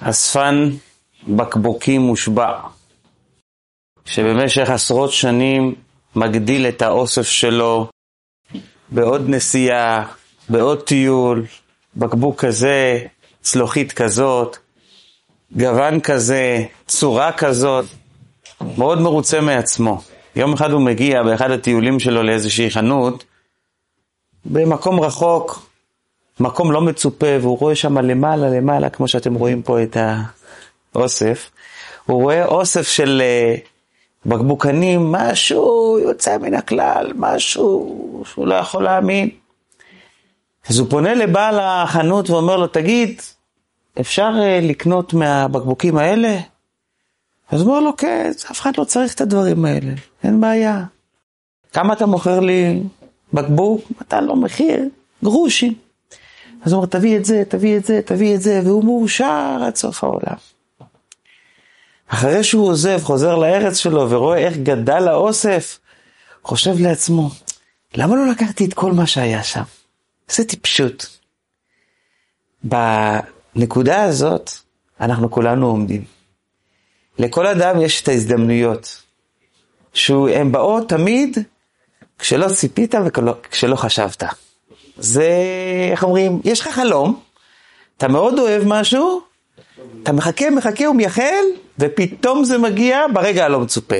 אספן בקבוקים מושבע, שבמשך עשרות שנים מגדיל את האוסף שלו בעוד נסיעה, בעוד טיול, בקבוק כזה, צלוחית כזאת, גוון כזה, צורה כזאת, מאוד מרוצה מעצמו. יום אחד הוא מגיע באחד הטיולים שלו לאיזושהי חנות, במקום רחוק, מקום לא מצופה, והוא רואה שם למעלה למעלה, כמו שאתם רואים פה את האוסף, הוא רואה אוסף של אה, בקבוקנים, משהו יוצא מן הכלל, משהו שהוא לא יכול להאמין. אז הוא פונה לבעל החנות ואומר לו, תגיד, אפשר אה, לקנות מהבקבוקים האלה? אז הוא אומר לו, כן, אף אחד לא צריך את הדברים האלה, אין בעיה. כמה אתה מוכר לי בקבוק? נתן לו מחיר, גרושים. אז הוא אומר, תביא את זה, תביא את זה, תביא את זה, והוא מאושר עד סוף העולם. אחרי שהוא עוזב, חוזר לארץ שלו ורואה איך גדל האוסף, חושב לעצמו, למה לא לקחתי את כל מה שהיה שם? איזה טיפשות. בנקודה הזאת, אנחנו כולנו עומדים. לכל אדם יש את ההזדמנויות, שהן באות תמיד כשלא ציפית וכשלא חשבת. זה, איך אומרים, יש לך חלום, אתה מאוד אוהב משהו, אתה מחכה, מחכה ומייחל, ופתאום זה מגיע ברגע הלא מצופה.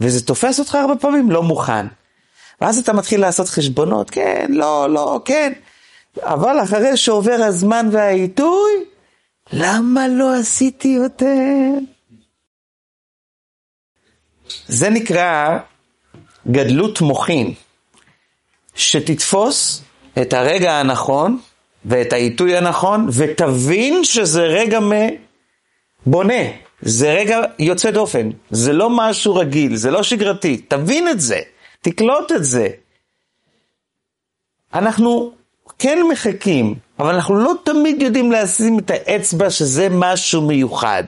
וזה תופס אותך הרבה פעמים לא מוכן. ואז אתה מתחיל לעשות חשבונות, כן, לא, לא, כן. אבל אחרי שעובר הזמן והעיתוי, למה לא עשיתי יותר? זה נקרא גדלות מוחין, שתתפוס את הרגע הנכון ואת העיתוי הנכון, ותבין שזה רגע בונה, זה רגע יוצא דופן, זה לא משהו רגיל, זה לא שגרתי, תבין את זה, תקלוט את זה. אנחנו כן מחכים, אבל אנחנו לא תמיד יודעים לשים את האצבע שזה משהו מיוחד.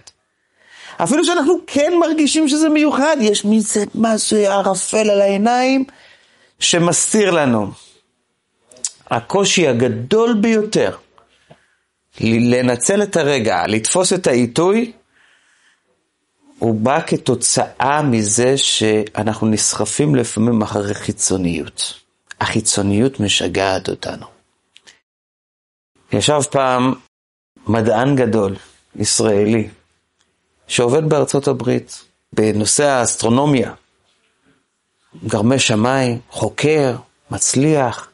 אפילו שאנחנו כן מרגישים שזה מיוחד, יש מין משהו ערפל על העיניים שמסתיר לנו. הקושי הגדול ביותר לנצל את הרגע, לתפוס את העיתוי, הוא בא כתוצאה מזה שאנחנו נסחפים לפעמים אחרי חיצוניות. החיצוניות משגעת אותנו. ישב פעם מדען גדול, ישראלי, שעובד בארצות הברית בנושא האסטרונומיה, גרמי שמיים, חוקר, מצליח,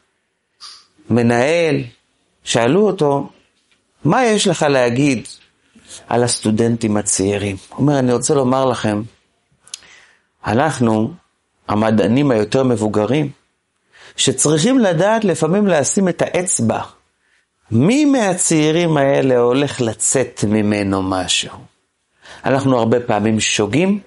מנהל, שאלו אותו, מה יש לך להגיד על הסטודנטים הצעירים? הוא אומר, אני רוצה לומר לכם, אנחנו, המדענים היותר מבוגרים, שצריכים לדעת לפעמים לשים את האצבע. מי מהצעירים האלה הולך לצאת ממנו משהו? אנחנו הרבה פעמים שוגים,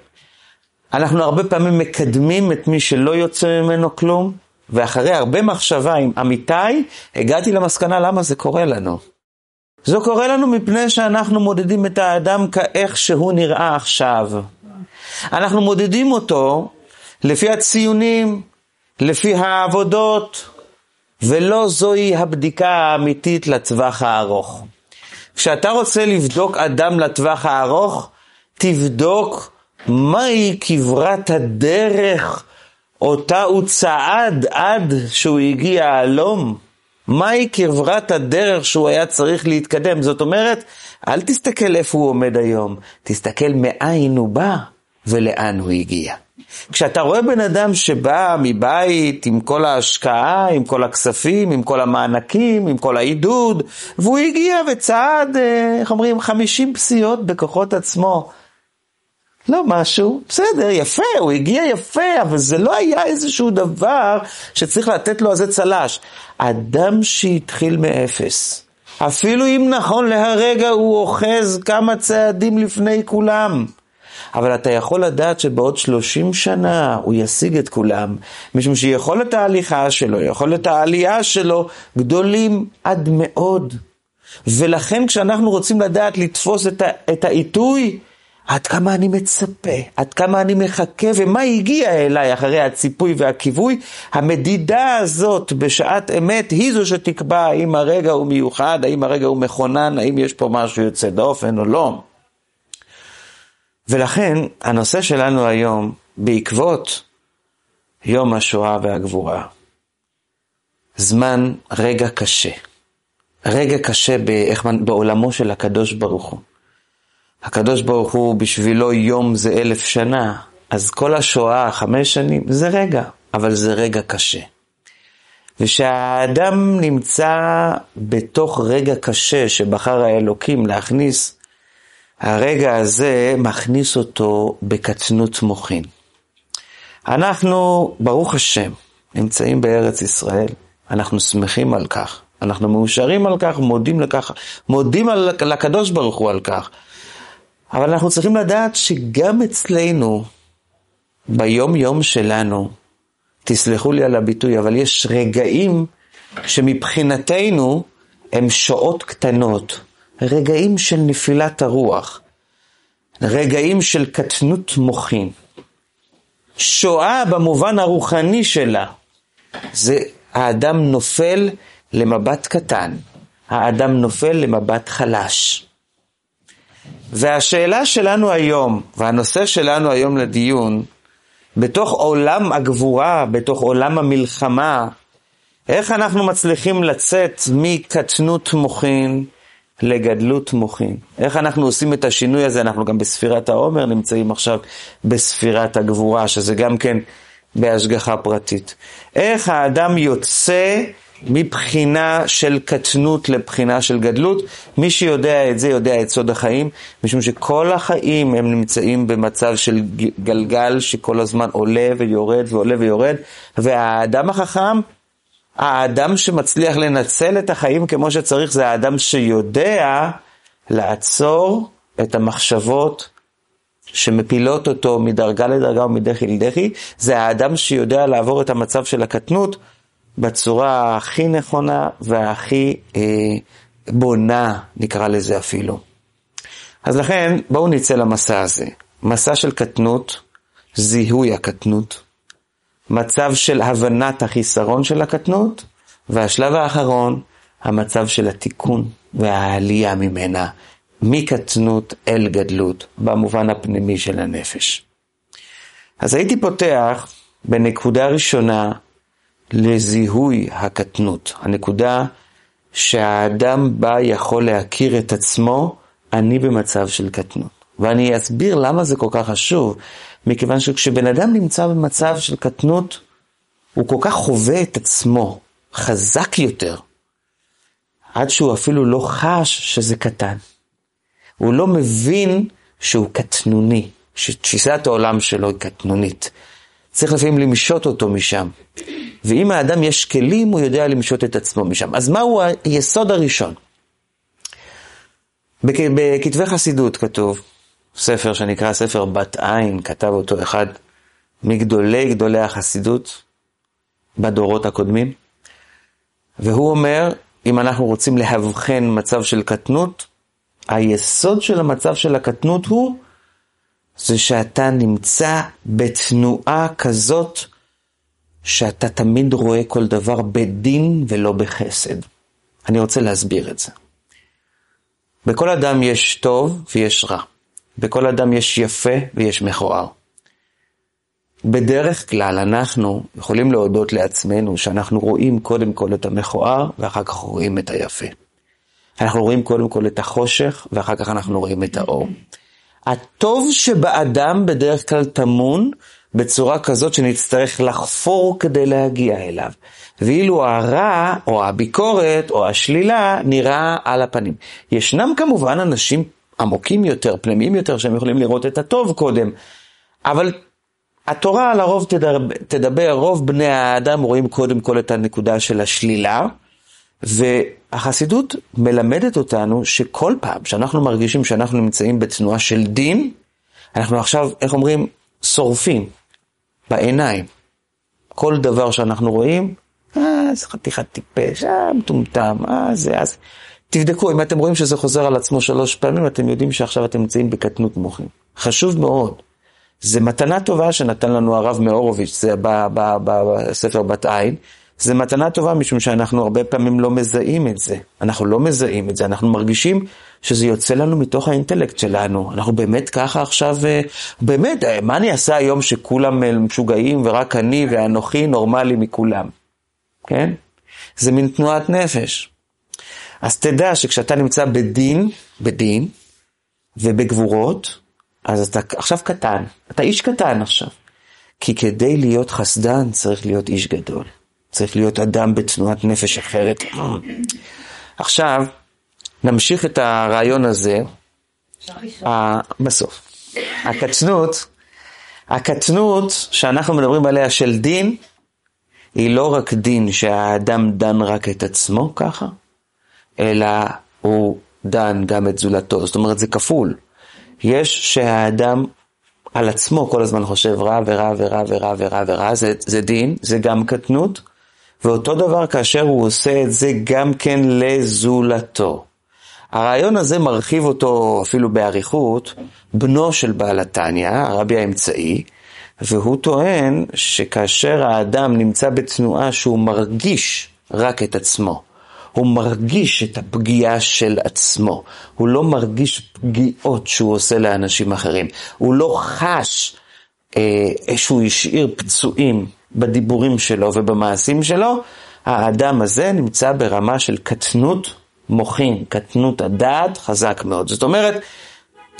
אנחנו הרבה פעמים מקדמים את מי שלא יוצא ממנו כלום, ואחרי הרבה מחשבה עם עמיתי, הגעתי למסקנה למה זה קורה לנו. זה קורה לנו מפני שאנחנו מודדים את האדם כאיך שהוא נראה עכשיו. אנחנו מודדים אותו לפי הציונים, לפי העבודות, ולא זוהי הבדיקה האמיתית לטווח הארוך. כשאתה רוצה לבדוק אדם לטווח הארוך, תבדוק מהי כברת הדרך אותה הוא צעד עד שהוא הגיע הלום. מהי כברת הדרך שהוא היה צריך להתקדם? זאת אומרת, אל תסתכל איפה הוא עומד היום, תסתכל מאין הוא בא ולאן הוא הגיע. כשאתה רואה בן אדם שבא מבית עם כל ההשקעה, עם כל הכספים, עם כל המענקים, עם כל העידוד, והוא הגיע וצעד, אה, איך אומרים, 50 פסיעות בכוחות עצמו. לא משהו, בסדר, יפה, הוא הגיע יפה, אבל זה לא היה איזשהו דבר שצריך לתת לו איזה צל"ש. אדם שהתחיל מאפס, אפילו אם נכון להרגע הוא אוחז כמה צעדים לפני כולם. אבל אתה יכול לדעת שבעוד 30 שנה הוא ישיג את כולם, משום שיכולת ההליכה שלו, יכולת העלייה שלו, גדולים עד מאוד. ולכן כשאנחנו רוצים לדעת לתפוס את, ה- את העיתוי, עד כמה אני מצפה, עד כמה אני מחכה, ומה הגיע אליי אחרי הציפוי והכיווי, המדידה הזאת בשעת אמת היא זו שתקבע האם הרגע הוא מיוחד, האם הרגע הוא מכונן, האם יש פה משהו יוצא דופן או לא. ולכן הנושא שלנו היום, בעקבות יום השואה והגבורה, זמן רגע קשה. רגע קשה בעולמו של הקדוש ברוך הוא. הקדוש ברוך הוא, בשבילו יום זה אלף שנה, אז כל השואה, חמש שנים, זה רגע, אבל זה רגע קשה. ושהאדם נמצא בתוך רגע קשה שבחר האלוקים להכניס, הרגע הזה מכניס אותו בקטנות מוחין. אנחנו, ברוך השם, נמצאים בארץ ישראל, אנחנו שמחים על כך, אנחנו מאושרים על כך, מודים לכך, מודים על, לקדוש ברוך הוא על כך. אבל אנחנו צריכים לדעת שגם אצלנו, ביום יום שלנו, תסלחו לי על הביטוי, אבל יש רגעים שמבחינתנו הם שעות קטנות, רגעים של נפילת הרוח, רגעים של קטנות מוחין. שואה במובן הרוחני שלה, זה האדם נופל למבט קטן, האדם נופל למבט חלש. והשאלה שלנו היום, והנושא שלנו היום לדיון, בתוך עולם הגבורה, בתוך עולם המלחמה, איך אנחנו מצליחים לצאת מקטנות מוחין לגדלות מוחין? איך אנחנו עושים את השינוי הזה? אנחנו גם בספירת העומר נמצאים עכשיו בספירת הגבורה, שזה גם כן בהשגחה פרטית. איך האדם יוצא מבחינה של קטנות לבחינה של גדלות. מי שיודע את זה יודע את סוד החיים, משום שכל החיים הם נמצאים במצב של גלגל שכל הזמן עולה ויורד ועולה ויורד, והאדם החכם, האדם שמצליח לנצל את החיים כמו שצריך, זה האדם שיודע לעצור את המחשבות שמפילות אותו מדרגה לדרגה ומדחי לדחי, זה האדם שיודע לעבור את המצב של הקטנות בצורה הכי נכונה והכי אה, בונה, נקרא לזה אפילו. אז לכן, בואו נצא למסע הזה. מסע של קטנות, זיהוי הקטנות, מצב של הבנת החיסרון של הקטנות, והשלב האחרון, המצב של התיקון והעלייה ממנה, מקטנות אל גדלות, במובן הפנימי של הנפש. אז הייתי פותח בנקודה ראשונה לזיהוי הקטנות. הנקודה שהאדם בה יכול להכיר את עצמו, אני במצב של קטנות. ואני אסביר למה זה כל כך חשוב, מכיוון שכשבן אדם נמצא במצב של קטנות, הוא כל כך חווה את עצמו חזק יותר, עד שהוא אפילו לא חש שזה קטן. הוא לא מבין שהוא קטנוני, שתפיסת העולם שלו היא קטנונית. צריך לפעמים למשות אותו משם. ואם האדם יש כלים, הוא יודע למשות את עצמו משם. אז מהו היסוד הראשון? בכתבי חסידות כתוב, ספר שנקרא ספר בת עין, כתב אותו אחד מגדולי גדולי החסידות בדורות הקודמים, והוא אומר, אם אנחנו רוצים להבחן מצב של קטנות, היסוד של המצב של הקטנות הוא זה שאתה נמצא בתנועה כזאת שאתה תמיד רואה כל דבר בדין ולא בחסד. אני רוצה להסביר את זה. בכל אדם יש טוב ויש רע. בכל אדם יש יפה ויש מכוער. בדרך כלל אנחנו יכולים להודות לעצמנו שאנחנו רואים קודם כל את המכוער ואחר כך רואים את היפה. אנחנו רואים קודם כל את החושך ואחר כך אנחנו רואים את האור. הטוב שבאדם בדרך כלל טמון בצורה כזאת שנצטרך לחפור כדי להגיע אליו. ואילו הרע, או הביקורת, או השלילה, נראה על הפנים. ישנם כמובן אנשים עמוקים יותר, פנימיים יותר, שהם יכולים לראות את הטוב קודם, אבל התורה לרוב תדבר, תדבר, רוב בני האדם רואים קודם כל את הנקודה של השלילה, והחסידות מלמדת אותנו שכל פעם שאנחנו מרגישים שאנחנו נמצאים בתנועה של דין, אנחנו עכשיו, איך אומרים, שורפים בעיניים. כל דבר שאנחנו רואים, אה, זה חתיכת טיפש, אה, מטומטם, אה, זה, אז... תבדקו, אם אתם רואים שזה חוזר על עצמו שלוש פעמים, אתם יודעים שעכשיו אתם נמצאים בקטנות מוחין. חשוב מאוד. זה מתנה טובה שנתן לנו הרב מאורוביץ', זה בספר בת עין, זה מתנה טובה משום שאנחנו הרבה פעמים לא מזהים את זה. אנחנו לא מזהים את זה, אנחנו מרגישים שזה יוצא לנו מתוך האינטלקט שלנו. אנחנו באמת ככה עכשיו, אה, באמת, אה, מה אני אעשה היום שכולם אה, משוגעים ורק אני ואנוכי נורמלי מכולם? כן? זה מין תנועת נפש. אז תדע שכשאתה נמצא בדין, בדין ובגבורות, אז אתה עכשיו קטן, אתה איש קטן עכשיו. כי כדי להיות חסדן צריך להיות איש גדול. צריך להיות אדם בתנועת נפש אחרת. עכשיו, נמשיך את הרעיון הזה בסוף. הקטנות, הקטנות שאנחנו מדברים עליה של דין, היא לא רק דין שהאדם דן רק את עצמו ככה, אלא הוא דן גם את זולתו. זאת אומרת, זה כפול. יש שהאדם על עצמו כל הזמן חושב רע ורע ורע ורע ורע ורע, זה, זה דין, זה גם קטנות, ואותו דבר כאשר הוא עושה את זה גם כן לזולתו. הרעיון הזה מרחיב אותו אפילו באריכות, בנו של בעל התניא, הרבי האמצעי, והוא טוען שכאשר האדם נמצא בתנועה שהוא מרגיש רק את עצמו, הוא מרגיש את הפגיעה של עצמו, הוא לא מרגיש פגיעות שהוא עושה לאנשים אחרים, הוא לא חש אה, שהוא השאיר פצועים בדיבורים שלו ובמעשים שלו, האדם הזה נמצא ברמה של קטנות מוחין, קטנות הדעת, חזק מאוד. זאת אומרת,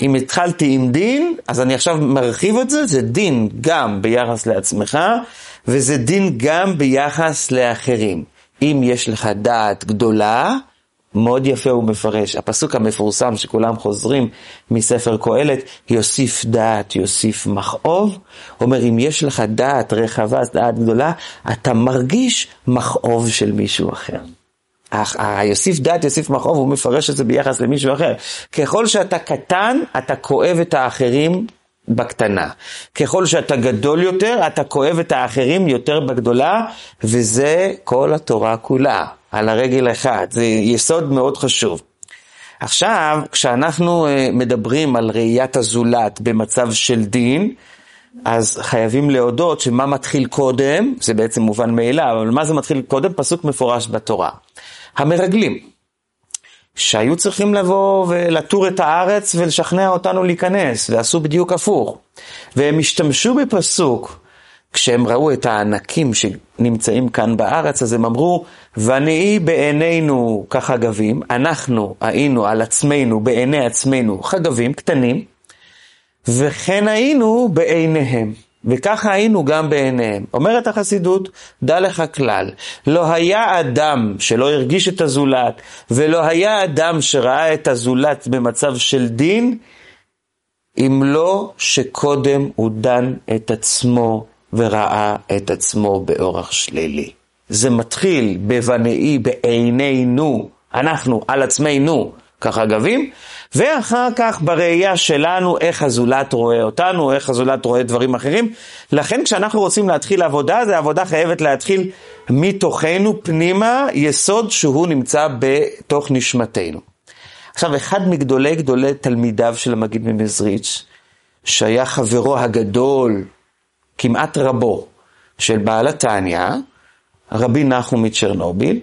אם התחלתי עם דין, אז אני עכשיו מרחיב את זה, זה דין גם ביחס לעצמך, וזה דין גם ביחס לאחרים. אם יש לך דעת גדולה, מאוד יפה הוא מפרש. הפסוק המפורסם שכולם חוזרים מספר קהלת, יוסיף דעת, יוסיף מכאוב. אומר, אם יש לך דעת רחבה, דעת גדולה, אתה מרגיש מכאוב של מישהו אחר. היוסיף דעת, יוסיף מכאוב, הוא מפרש את זה ביחס למישהו אחר. ככל שאתה קטן, אתה כואב את האחרים בקטנה. ככל שאתה גדול יותר, אתה כואב את האחרים יותר בגדולה, וזה כל התורה כולה, על הרגל אחד. זה יסוד מאוד חשוב. עכשיו, כשאנחנו אה, מדברים על ראיית הזולת במצב של דין, אז חייבים להודות שמה מתחיל קודם, זה בעצם מובן מאליו, אבל מה זה מתחיל קודם? פסוק מפורש בתורה. המרגלים. שהיו צריכים לבוא ולטור את הארץ ולשכנע אותנו להיכנס, ועשו בדיוק הפוך. והם השתמשו בפסוק, כשהם ראו את הענקים שנמצאים כאן בארץ, אז הם אמרו, ונהי בעינינו כחגבים, אנחנו היינו על עצמנו, בעיני עצמנו, חגבים קטנים, וכן היינו בעיניהם. וככה היינו גם בעיניהם. אומרת החסידות, דע לך כלל, לא היה אדם שלא הרגיש את הזולת, ולא היה אדם שראה את הזולת במצב של דין, אם לא שקודם הוא דן את עצמו וראה את עצמו באורח שלילי. זה מתחיל בבנאי בעינינו, אנחנו על עצמנו כחגבים, ואחר כך בראייה שלנו איך הזולת רואה אותנו, איך הזולת רואה דברים אחרים. לכן כשאנחנו רוצים להתחיל עבודה, זה עבודה חייבת להתחיל מתוכנו פנימה, יסוד שהוא נמצא בתוך נשמתנו. עכשיו, אחד מגדולי גדולי תלמידיו של המגיד ממזריץ', שהיה חברו הגדול, כמעט רבו, של בעל התניא, רבי נחום מצ'רנוביל,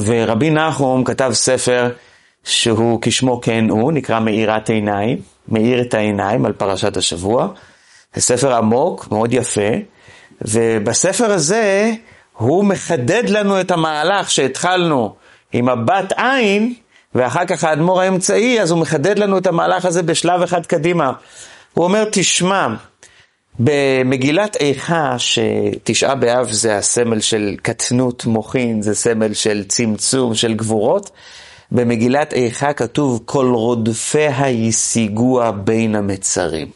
ורבי נחום כתב ספר שהוא כשמו כן הוא, נקרא מאירת עיניים, מאיר את העיניים על פרשת השבוע. זה ספר עמוק, מאוד יפה, ובספר הזה הוא מחדד לנו את המהלך שהתחלנו עם הבת עין, ואחר כך האדמו"ר האמצעי, אז הוא מחדד לנו את המהלך הזה בשלב אחד קדימה. הוא אומר, תשמע, במגילת איכה, שתשעה באב זה הסמל של קטנות מוחין, זה סמל של צמצום, של גבורות, במגילת איכה כתוב, כל רודפיה ישיגוה בין המצרים.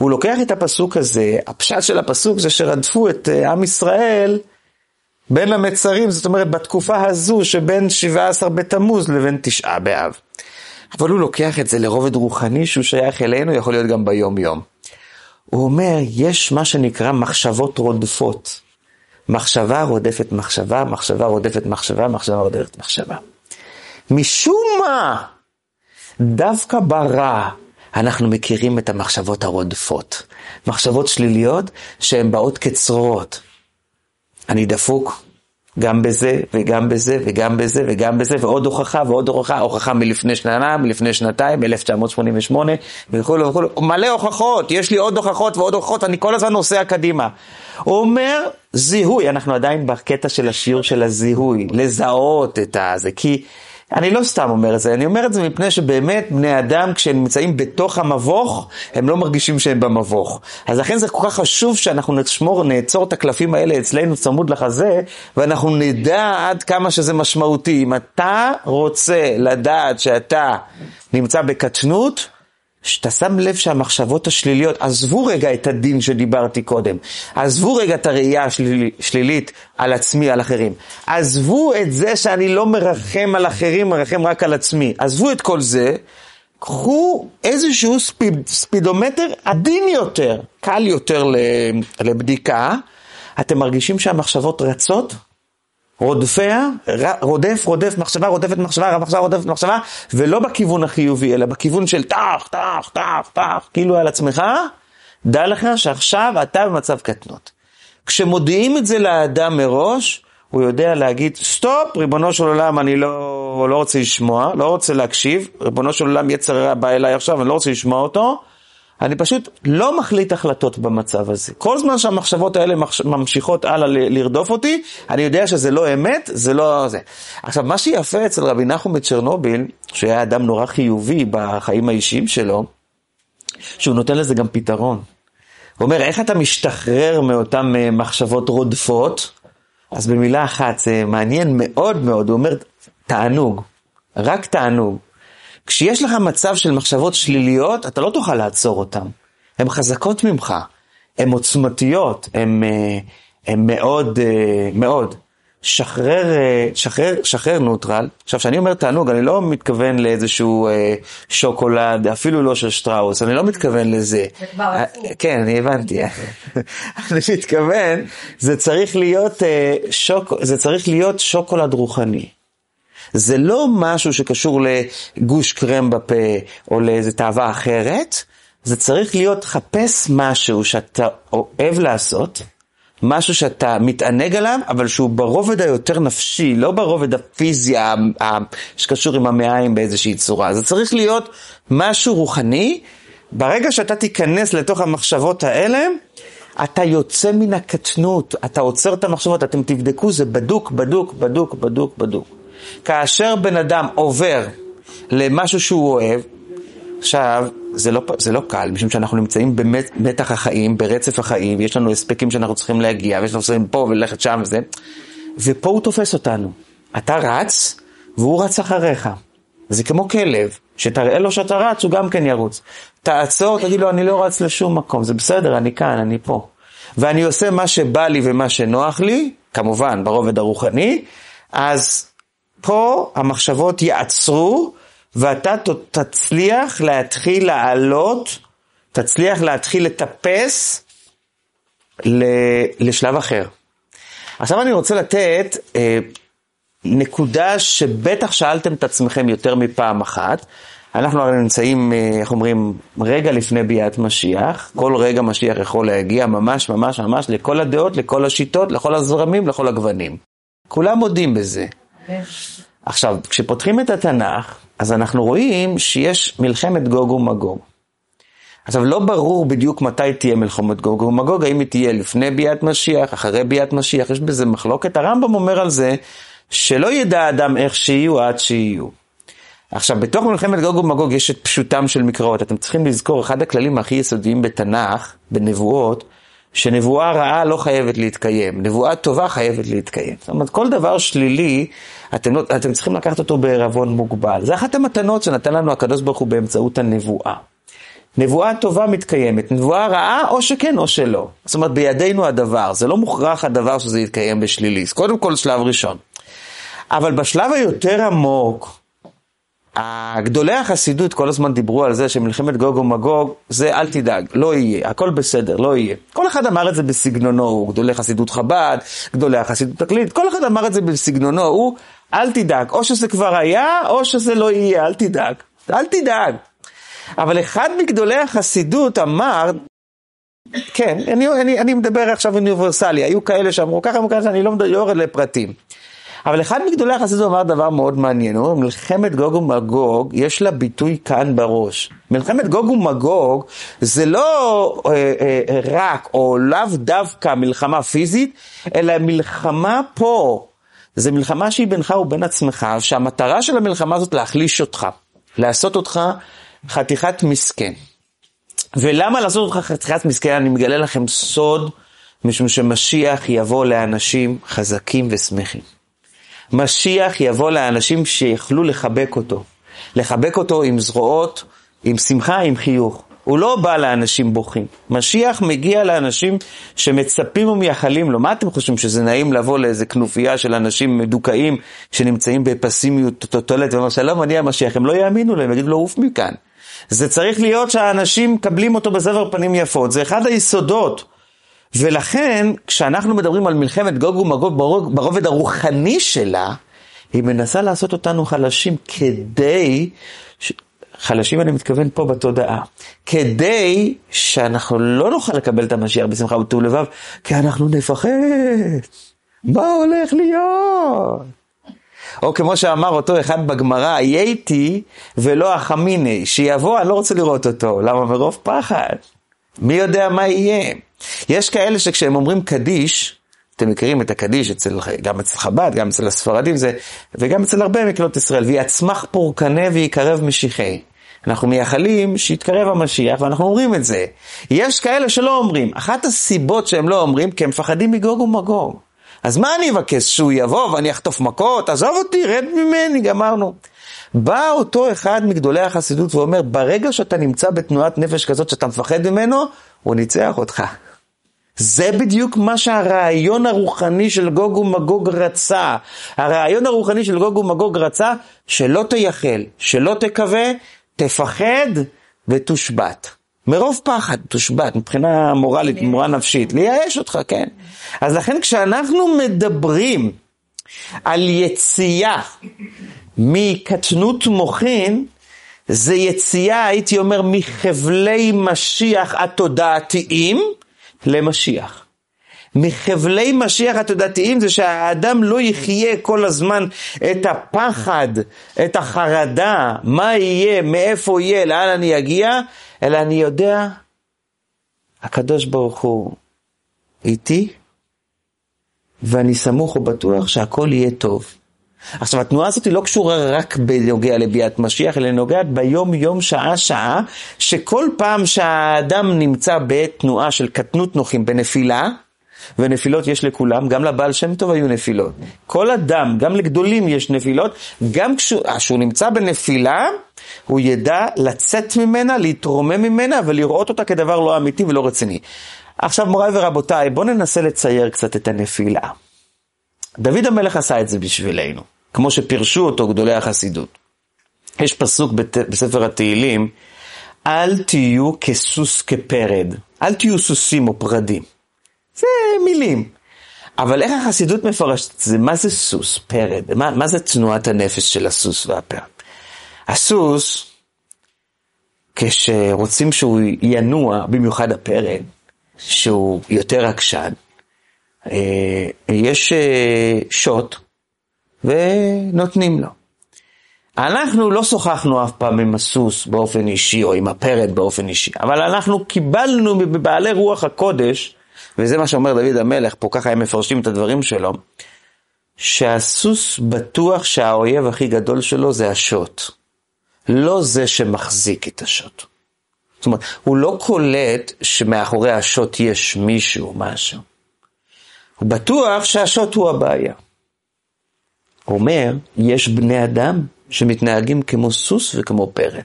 והוא לוקח את הפסוק הזה, הפשט של הפסוק זה שרדפו את אה, עם ישראל בין המצרים, זאת אומרת בתקופה הזו שבין 17 בתמוז לבין תשעה באב. אבל הוא לוקח את זה לרובד רוחני שהוא שייך אלינו, יכול להיות גם ביום יום. הוא אומר, יש מה שנקרא מחשבות רודפות. מחשבה רודפת מחשבה, מחשבה רודפת מחשבה, מחשבה רודפת מחשבה. משום מה, דווקא ברע אנחנו מכירים את המחשבות הרודפות. מחשבות שליליות שהן באות כצרורות. אני דפוק, גם בזה, וגם בזה, וגם בזה, וגם בזה, ועוד הוכחה, ועוד הוכחה, הוכחה מלפני שנה, מלפני שנתיים, 1988, וכולי וכולי, מלא הוכחות, יש לי עוד הוכחות ועוד הוכחות, אני כל הזמן נוסע קדימה. הוא אומר, זיהוי, אנחנו עדיין בקטע של השיעור של הזיהוי, לזהות את הזה, כי אני לא סתם אומר את זה, אני אומר את זה מפני שבאמת בני אדם כשהם נמצאים בתוך המבוך, הם לא מרגישים שהם במבוך. אז לכן זה כל כך חשוב שאנחנו נשמור, נעצור את הקלפים האלה אצלנו צמוד לחזה, ואנחנו נדע עד כמה שזה משמעותי. אם אתה רוצה לדעת שאתה נמצא בקטנות, שאתה שם לב שהמחשבות השליליות, עזבו רגע את הדין שדיברתי קודם, עזבו רגע את הראייה השלילית על עצמי, על אחרים, עזבו את זה שאני לא מרחם על אחרים, מרחם רק על עצמי, עזבו את כל זה, קחו איזשהו ספיד, ספידומטר עדין יותר, קל יותר לבדיקה, אתם מרגישים שהמחשבות רצות? רודפיה, רודף, רודף, מחשבה רודפת מחשבה, מחשבה רודפת מחשבה, ולא בכיוון החיובי, אלא בכיוון של טח, טח, טח, טח, כאילו על עצמך, דע לך שעכשיו אתה במצב קטנות. כשמודיעים את זה לאדם מראש, הוא יודע להגיד, סטופ, ריבונו של עולם, אני לא, לא רוצה לשמוע, לא רוצה להקשיב, ריבונו של עולם יצר רע בא אליי עכשיו, אני לא רוצה לשמוע אותו, אני פשוט לא מחליט החלטות במצב הזה. כל זמן שהמחשבות האלה ממשיכות הלאה לרדוף אותי, אני יודע שזה לא אמת, זה לא זה. עכשיו, מה שיפה אצל רבי נחום מצ'רנוביל, שהיה אדם נורא חיובי בחיים האישיים שלו, שהוא נותן לזה גם פתרון. הוא אומר, איך אתה משתחרר מאותן אה, מחשבות רודפות? אז במילה אחת, זה מעניין מאוד מאוד, הוא אומר, תענוג, רק תענוג. כשיש לך מצב של מחשבות שליליות, אתה לא תוכל לעצור אותן. הן חזקות ממך, הן עוצמתיות, הן אה, מאוד, אה, מאוד. שחרר, אה, שחרר, שחרר נוטרל. עכשיו, כשאני אומר תענוג, אני לא מתכוון לאיזשהו אה, שוקולד, אפילו לא של שטראוס, אני לא מתכוון לזה. זה כבר הפוך. כן, אני הבנתי. אני מתכוון, זה צריך להיות, אה, שוק, זה צריך להיות שוקולד רוחני. זה לא משהו שקשור לגוש קרם בפה או לאיזו תאווה אחרת, זה צריך להיות חפש משהו שאתה אוהב לעשות, משהו שאתה מתענג עליו, אבל שהוא ברובד היותר נפשי, לא ברובד הפיזי שקשור עם המעיים באיזושהי צורה. זה צריך להיות משהו רוחני. ברגע שאתה תיכנס לתוך המחשבות האלה, אתה יוצא מן הקטנות, אתה עוצר את המחשבות, אתם תבדקו, זה בדוק, בדוק, בדוק, בדוק, בדוק. כאשר בן אדם עובר למשהו שהוא אוהב, עכשיו, זה לא, זה לא קל, משום שאנחנו נמצאים במתח החיים, ברצף החיים, יש לנו הספקים שאנחנו צריכים להגיע, ויש לנו צריכים פה וללכת שם וזה, ופה הוא תופס אותנו. אתה רץ, והוא רץ אחריך. זה כמו כלב, שתראה לו שאתה רץ, הוא גם כן ירוץ. תעצור, תגיד לו, אני לא רץ לשום מקום, זה בסדר, אני כאן, אני פה. ואני עושה מה שבא לי ומה שנוח לי, כמובן, ברובד הרוחני, אז פה המחשבות יעצרו, ואתה תצליח להתחיל לעלות, תצליח להתחיל לטפס לשלב אחר. עכשיו אני רוצה לתת אה, נקודה שבטח שאלתם את עצמכם יותר מפעם אחת. אנחנו הרי נמצאים, אה, איך אומרים, רגע לפני ביאת משיח. כל רגע משיח יכול להגיע ממש ממש ממש לכל הדעות, לכל השיטות, לכל הזרמים, לכל הגוונים. כולם מודים בזה. עכשיו, כשפותחים את התנ"ך, אז אנחנו רואים שיש מלחמת גוג ומגוג. עכשיו, לא ברור בדיוק מתי תהיה מלחמת גוג ומגוג, האם היא תהיה לפני ביאת משיח, אחרי ביאת משיח, יש בזה מחלוקת. הרמב"ם אומר על זה שלא ידע אדם איך שיהיו עד שיהיו. עכשיו, בתוך מלחמת גוג ומגוג יש את פשוטם של מקראות. אתם צריכים לזכור, אחד הכללים הכי יסודיים בתנ"ך, בנבואות, שנבואה רעה לא חייבת להתקיים, נבואה טובה חייבת להתקיים. זאת אומרת, כל דבר שלילי, אתם, לא, אתם צריכים לקחת אותו בערבון מוגבל. זה אחת המתנות שנתן לנו הקדוש ברוך הוא באמצעות הנבואה. נבואה טובה מתקיימת, נבואה רעה או שכן או שלא. זאת אומרת, בידינו הדבר, זה לא מוכרח הדבר שזה יתקיים בשלילי. אז קודם כל שלב ראשון. אבל בשלב היותר עמוק, גדולי החסידות כל הזמן דיברו על זה שמלחמת גוג ומגוג, זה אל תדאג, לא יהיה, הכל בסדר, לא יהיה. כל אחד אמר את זה בסגנונו, הוא גדולי חסידות חב"ד, גדולי החסידות תקליט, כל אחד אמר את זה בסגנונו, הוא, אל תדאג, או שזה כבר היה, או שזה לא יהיה, אל תדאג, אל תדאג. אבל אחד מגדולי החסידות אמר כן, אני, אני, אני מדבר עכשיו אוניברסלי, היו כאלה שאמרו ככה, היו כאלה שאני לא יורד לפרטים. אבל אחד מגדולי החסידות אמר דבר מאוד מעניין, הוא אומר, מלחמת גוג ומגוג, יש לה ביטוי כאן בראש. מלחמת גוג ומגוג זה לא אה, אה, רק או לאו דווקא מלחמה פיזית, אלא מלחמה פה. זה מלחמה שהיא בינך ובין עצמך, שהמטרה של המלחמה הזאת להחליש אותך, לעשות אותך חתיכת מסכן. ולמה לעשות אותך חתיכת מסכן? אני מגלה לכם סוד, משום שמשיח יבוא לאנשים חזקים ושמחים. משיח יבוא לאנשים שיכלו לחבק אותו. לחבק אותו עם זרועות, עם שמחה, עם חיוך. הוא לא בא לאנשים בוכים. משיח מגיע לאנשים שמצפים ומייחלים לו. מה אתם חושבים, שזה נעים לבוא לאיזה כנופיה של אנשים מדוכאים שנמצאים בפסימיות טוטלת ואומר שלום, אני המשיח, הם לא יאמינו להם, יגידו לו, עוף מכאן. זה צריך להיות שהאנשים מקבלים אותו בסבר פנים יפות, זה אחד היסודות. ולכן, כשאנחנו מדברים על מלחמת גוג ומגוג ברובד הרוחני שלה, היא מנסה לעשות אותנו חלשים כדי, ש... חלשים אני מתכוון פה בתודעה, כדי שאנחנו לא נוכל לקבל את המשיח בשמחה וטוב לבב, כי אנחנו נפחד. מה הולך להיות? או כמו שאמר אותו אחד בגמרא, הייתי ולא החמיני, שיבוא, אני לא רוצה לראות אותו. למה? מרוב פחד. מי יודע מה יהיה? יש כאלה שכשהם אומרים קדיש, אתם מכירים את הקדיש אצל, גם אצל חב"ד, גם אצל הספרדים, זה, וגם אצל הרבה מקהילות ישראל, ויצמח פורקנה ויקרב משיחי. אנחנו מייחלים שיתקרב המשיח, ואנחנו אומרים את זה. יש כאלה שלא אומרים. אחת הסיבות שהם לא אומרים, כי הם מפחדים מגוג ומגוג. אז מה אני אבקש? שהוא יבוא ואני אחטוף מכות? עזוב אותי, רד ממני, גמרנו. בא אותו אחד מגדולי החסידות ואומר, ברגע שאתה נמצא בתנועת נפש כזאת שאתה מפחד ממנו, הוא ניצח אותך. זה בדיוק מה שהרעיון הרוחני של גוג ומגוג רצה. הרעיון הרוחני של גוג ומגוג רצה שלא תייחל, שלא תקווה, תפחד ותושבת. מרוב פחד, תושבת, מבחינה מורלית, מורה נפשית, לייאש אותך, כן? אז לכן כשאנחנו מדברים על יציאה מקטנות מוחין, זה יציאה, הייתי אומר, מחבלי משיח התודעתיים למשיח. מחבלי משיח התודעתיים זה שהאדם לא יחיה כל הזמן את הפחד, את החרדה, מה יהיה, מאיפה יהיה, לאן אני אגיע, אלא אני יודע, הקדוש ברוך הוא איתי, ואני סמוך ובטוח שהכל יהיה טוב. עכשיו, התנועה הזאת היא לא קשורה רק בנוגע לביאת משיח, אלא נוגעת ביום-יום, שעה-שעה, שכל פעם שהאדם נמצא בתנועה של קטנות נוחים, בנפילה, ונפילות יש לכולם, גם לבעל שם טוב היו נפילות. כל אדם, גם לגדולים יש נפילות, גם כשהוא אה, נמצא בנפילה, הוא ידע לצאת ממנה, להתרומם ממנה ולראות אותה כדבר לא אמיתי ולא רציני. עכשיו מוריי ורבותיי, בואו ננסה לצייר קצת את הנפילה. דוד המלך עשה את זה בשבילנו, כמו שפירשו אותו גדולי החסידות. יש פסוק בת... בספר התהילים, אל תהיו כסוס כפרד, אל תהיו סוסים או פרדים. זה מילים. אבל איך החסידות מפרשת את זה? מה זה סוס, פרד? מה, מה זה תנועת הנפש של הסוס והפרד? הסוס, כשרוצים שהוא ינוע, במיוחד הפרד, שהוא יותר עקשן, אה, יש אה, שוט ונותנים לו. אנחנו לא שוחחנו אף פעם עם הסוס באופן אישי או עם הפרד באופן אישי, אבל אנחנו קיבלנו מבעלי רוח הקודש, וזה מה שאומר דוד המלך, פה ככה הם מפרשים את הדברים שלו, שהסוס בטוח שהאויב הכי גדול שלו זה השוט, לא זה שמחזיק את השוט. זאת אומרת, הוא לא קולט שמאחורי השוט יש מישהו, משהו. הוא בטוח שהשוט הוא הבעיה. אומר, יש בני אדם שמתנהגים כמו סוס וכמו פרק.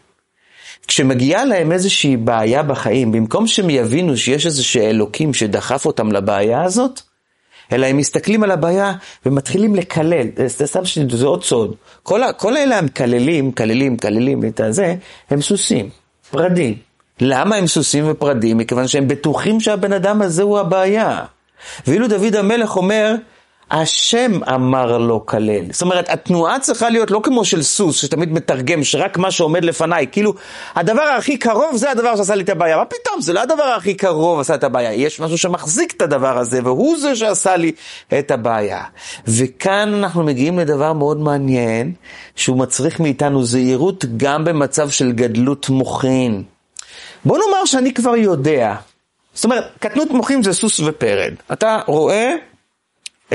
כשמגיעה להם איזושהי בעיה בחיים, במקום שהם יבינו שיש איזשהו אלוקים שדחף אותם לבעיה הזאת, אלא הם מסתכלים על הבעיה ומתחילים לקלל, זה סתם שזה עוד סוד. כל, כל אלה המקללים, מקללים, מקללים את הזה, הם סוסים, פרדים. למה הם סוסים ופרדים? מכיוון שהם בטוחים שהבן אדם הזה הוא הבעיה. ואילו דוד המלך אומר, השם אמר לו כלל. זאת אומרת, התנועה צריכה להיות לא כמו של סוס, שתמיד מתרגם, שרק מה שעומד לפניי, כאילו, הדבר הכי קרוב זה הדבר שעשה לי את הבעיה. מה פתאום, זה לא הדבר הכי קרוב עשה את הבעיה, יש משהו שמחזיק את הדבר הזה, והוא זה שעשה לי את הבעיה. וכאן אנחנו מגיעים לדבר מאוד מעניין, שהוא מצריך מאיתנו זהירות גם במצב של גדלות מוחין. בוא נאמר שאני כבר יודע. זאת אומרת, קטנות מוחין זה סוס ופרד. אתה רואה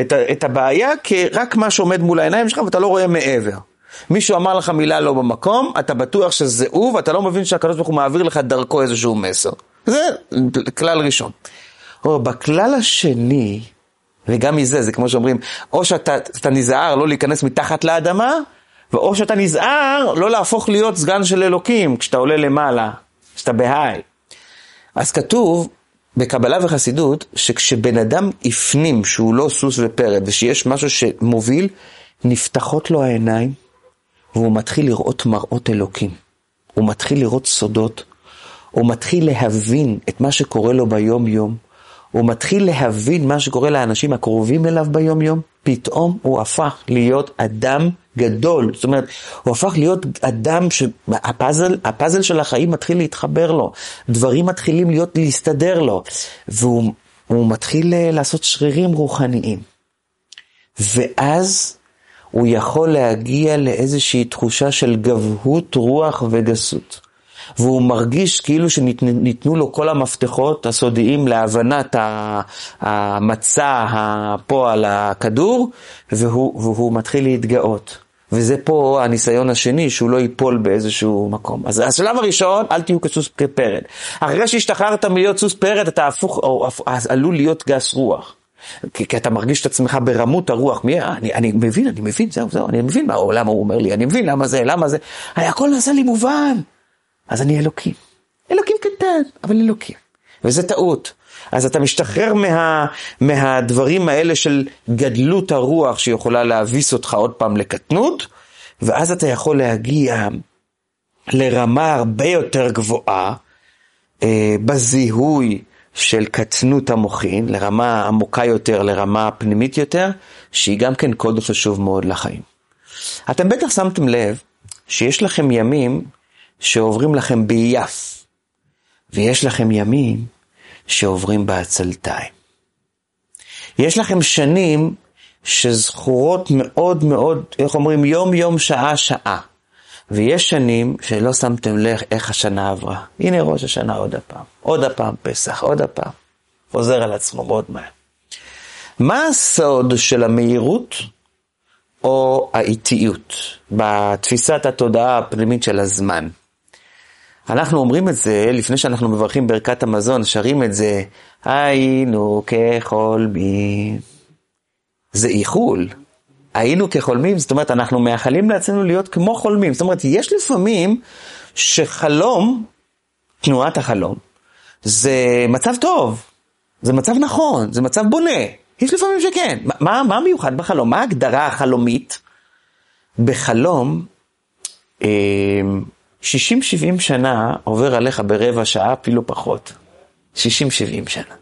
את, את הבעיה כרק מה שעומד מול העיניים שלך ואתה לא רואה מעבר. מישהו אמר לך מילה לא במקום, אתה בטוח שזה הוא, ואתה לא מבין שהקדוש ברוך הוא מעביר לך דרכו איזשהו מסר. זה כלל ראשון. או בכלל השני, וגם מזה, זה כמו שאומרים, או שאתה נזהר לא להיכנס מתחת לאדמה, ואו שאתה נזהר לא להפוך להיות סגן של אלוקים כשאתה עולה למעלה, כשאתה בהיי. אז כתוב, בקבלה וחסידות, שכשבן אדם הפנים שהוא לא סוס ופרד ושיש משהו שמוביל, נפתחות לו העיניים והוא מתחיל לראות מראות אלוקים. הוא מתחיל לראות סודות, הוא מתחיל להבין את מה שקורה לו ביום-יום, הוא מתחיל להבין מה שקורה לאנשים הקרובים אליו ביום-יום, פתאום הוא הפך להיות אדם גדול. זאת אומרת, הוא הפך להיות אדם שהפאזל הפאזל של החיים מתחיל להתחבר לו, דברים מתחילים להיות, להסתדר לו, והוא מתחיל אה, לעשות שרירים רוחניים. ואז הוא יכול להגיע לאיזושהי תחושה של גבהות רוח וגסות. והוא מרגיש כאילו שניתנו לו כל המפתחות הסודיים להבנת המצע פה על הכדור, והוא, והוא מתחיל להתגאות. וזה פה הניסיון השני, שהוא לא ייפול באיזשהו מקום. אז השלב הראשון, אל תהיו כסוס פרד. אחרי שהשתחררת מלהיות סוס פרד, אתה הפוך, או, עלול להיות גס רוח. כי, כי אתה מרגיש את עצמך ברמות הרוח, מי, אני, אני מבין, אני מבין, זהו, זהו, אני מבין מה, למה הוא אומר לי, אני מבין למה זה, למה זה, הכל נעשה לי מובן. אז אני אלוקים. אלוקים קטן, אבל אלוקים. וזה טעות. אז אתה משתחרר מה, מהדברים האלה של גדלות הרוח שיכולה להביס אותך עוד פעם לקטנות, ואז אתה יכול להגיע לרמה הרבה יותר גבוהה אה, בזיהוי של קטנות המוחין, לרמה עמוקה יותר, לרמה פנימית יותר, שהיא גם כן קוד חשוב מאוד לחיים. אתם בטח שמתם לב שיש לכם ימים שעוברים לכם בייף, ויש לכם ימים שעוברים בעצלתיים. יש לכם שנים שזכורות מאוד מאוד, איך אומרים, יום יום, שעה שעה. ויש שנים שלא שמתם לב איך השנה עברה. הנה ראש השנה עוד הפעם, עוד הפעם פסח, עוד הפעם. חוזר על עצמו מאוד מהר. מה הסוד של המהירות או האיטיות בתפיסת התודעה הפנימית של הזמן? אנחנו אומרים את זה לפני שאנחנו מברכים ברכת המזון, שרים את זה, היינו כחולמים. זה איחול. היינו כחולמים, זאת אומרת, אנחנו מאחלים לעצמנו להיות כמו חולמים. זאת אומרת, יש לפעמים שחלום, תנועת החלום, זה מצב טוב, זה מצב נכון, זה מצב בונה. יש לפעמים שכן. מה, מה מיוחד בחלום? מה ההגדרה החלומית? בחלום, אה, 60-70 שנה עובר עליך ברבע שעה, אפילו פחות. 60-70 שנה.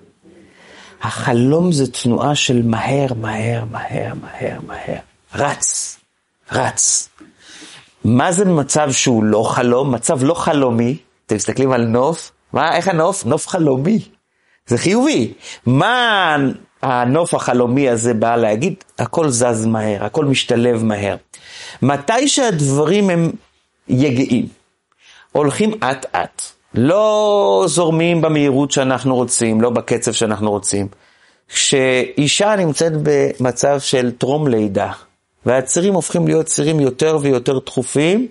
החלום זה תנועה של מהר, מהר, מהר, מהר, מהר. רץ, רץ. מה זה מצב שהוא לא חלום? מצב לא חלומי. אתם מסתכלים על נוף? מה, איך הנוף? נוף חלומי. זה חיובי. מה הנוף החלומי הזה בא להגיד? הכל זז מהר, הכל משתלב מהר. מתי שהדברים הם יגעים, הולכים אט אט. לא זורמים במהירות שאנחנו רוצים, לא בקצב שאנחנו רוצים. כשאישה נמצאת במצב של טרום לידה, והצירים הופכים להיות צירים יותר ויותר דחופים,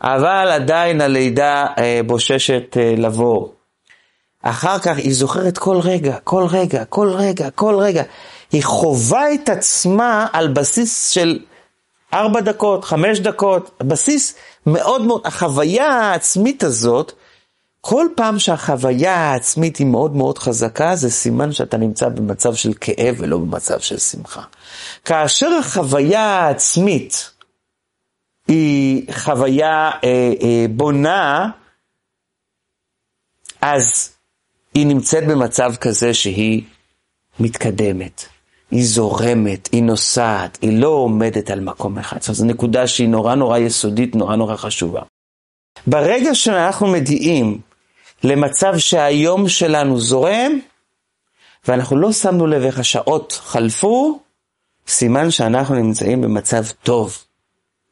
אבל עדיין הלידה אה, בוששת אה, לבוא. אחר כך היא זוכרת כל רגע, כל רגע, כל רגע, כל רגע. היא חווה את עצמה על בסיס של ארבע דקות, חמש דקות, בסיס מאוד מאוד, החוויה העצמית הזאת, כל פעם שהחוויה העצמית היא מאוד מאוד חזקה, זה סימן שאתה נמצא במצב של כאב ולא במצב של שמחה. כאשר החוויה העצמית היא חוויה אה, אה, בונה, אז היא נמצאת במצב כזה שהיא מתקדמת, היא זורמת, היא נוסעת, היא לא עומדת על מקום אחד. זו נקודה שהיא נורא נורא יסודית, נורא נורא חשובה. ברגע שאנחנו מגיעים למצב שהיום שלנו זורם, ואנחנו לא שמנו לב איך השעות חלפו, סימן שאנחנו נמצאים במצב טוב.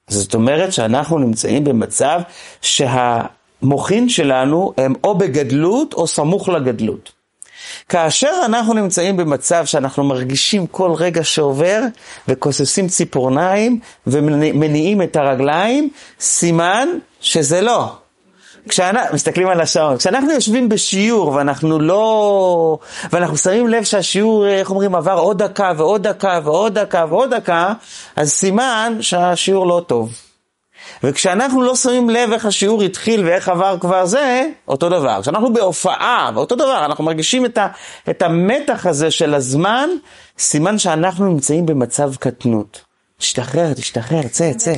זאת אומרת שאנחנו נמצאים במצב שהמוחין שלנו הם או בגדלות או סמוך לגדלות. כאשר אנחנו נמצאים במצב שאנחנו מרגישים כל רגע שעובר וכוססים ציפורניים ומניעים את הרגליים, סימן שזה לא. כשאנחנו, מסתכלים על השעון, כשאנחנו יושבים בשיעור ואנחנו לא, ואנחנו שמים לב שהשיעור, איך אומרים, עבר עוד דקה ועוד דקה ועוד דקה ועוד דקה, אז סימן שהשיעור לא טוב. וכשאנחנו לא שמים לב איך השיעור התחיל ואיך עבר כבר זה, אותו דבר. כשאנחנו בהופעה, ואותו דבר, אנחנו מרגישים את, ה, את המתח הזה של הזמן, סימן שאנחנו נמצאים במצב קטנות. תשתחרר, תשתחרר, צא, צא,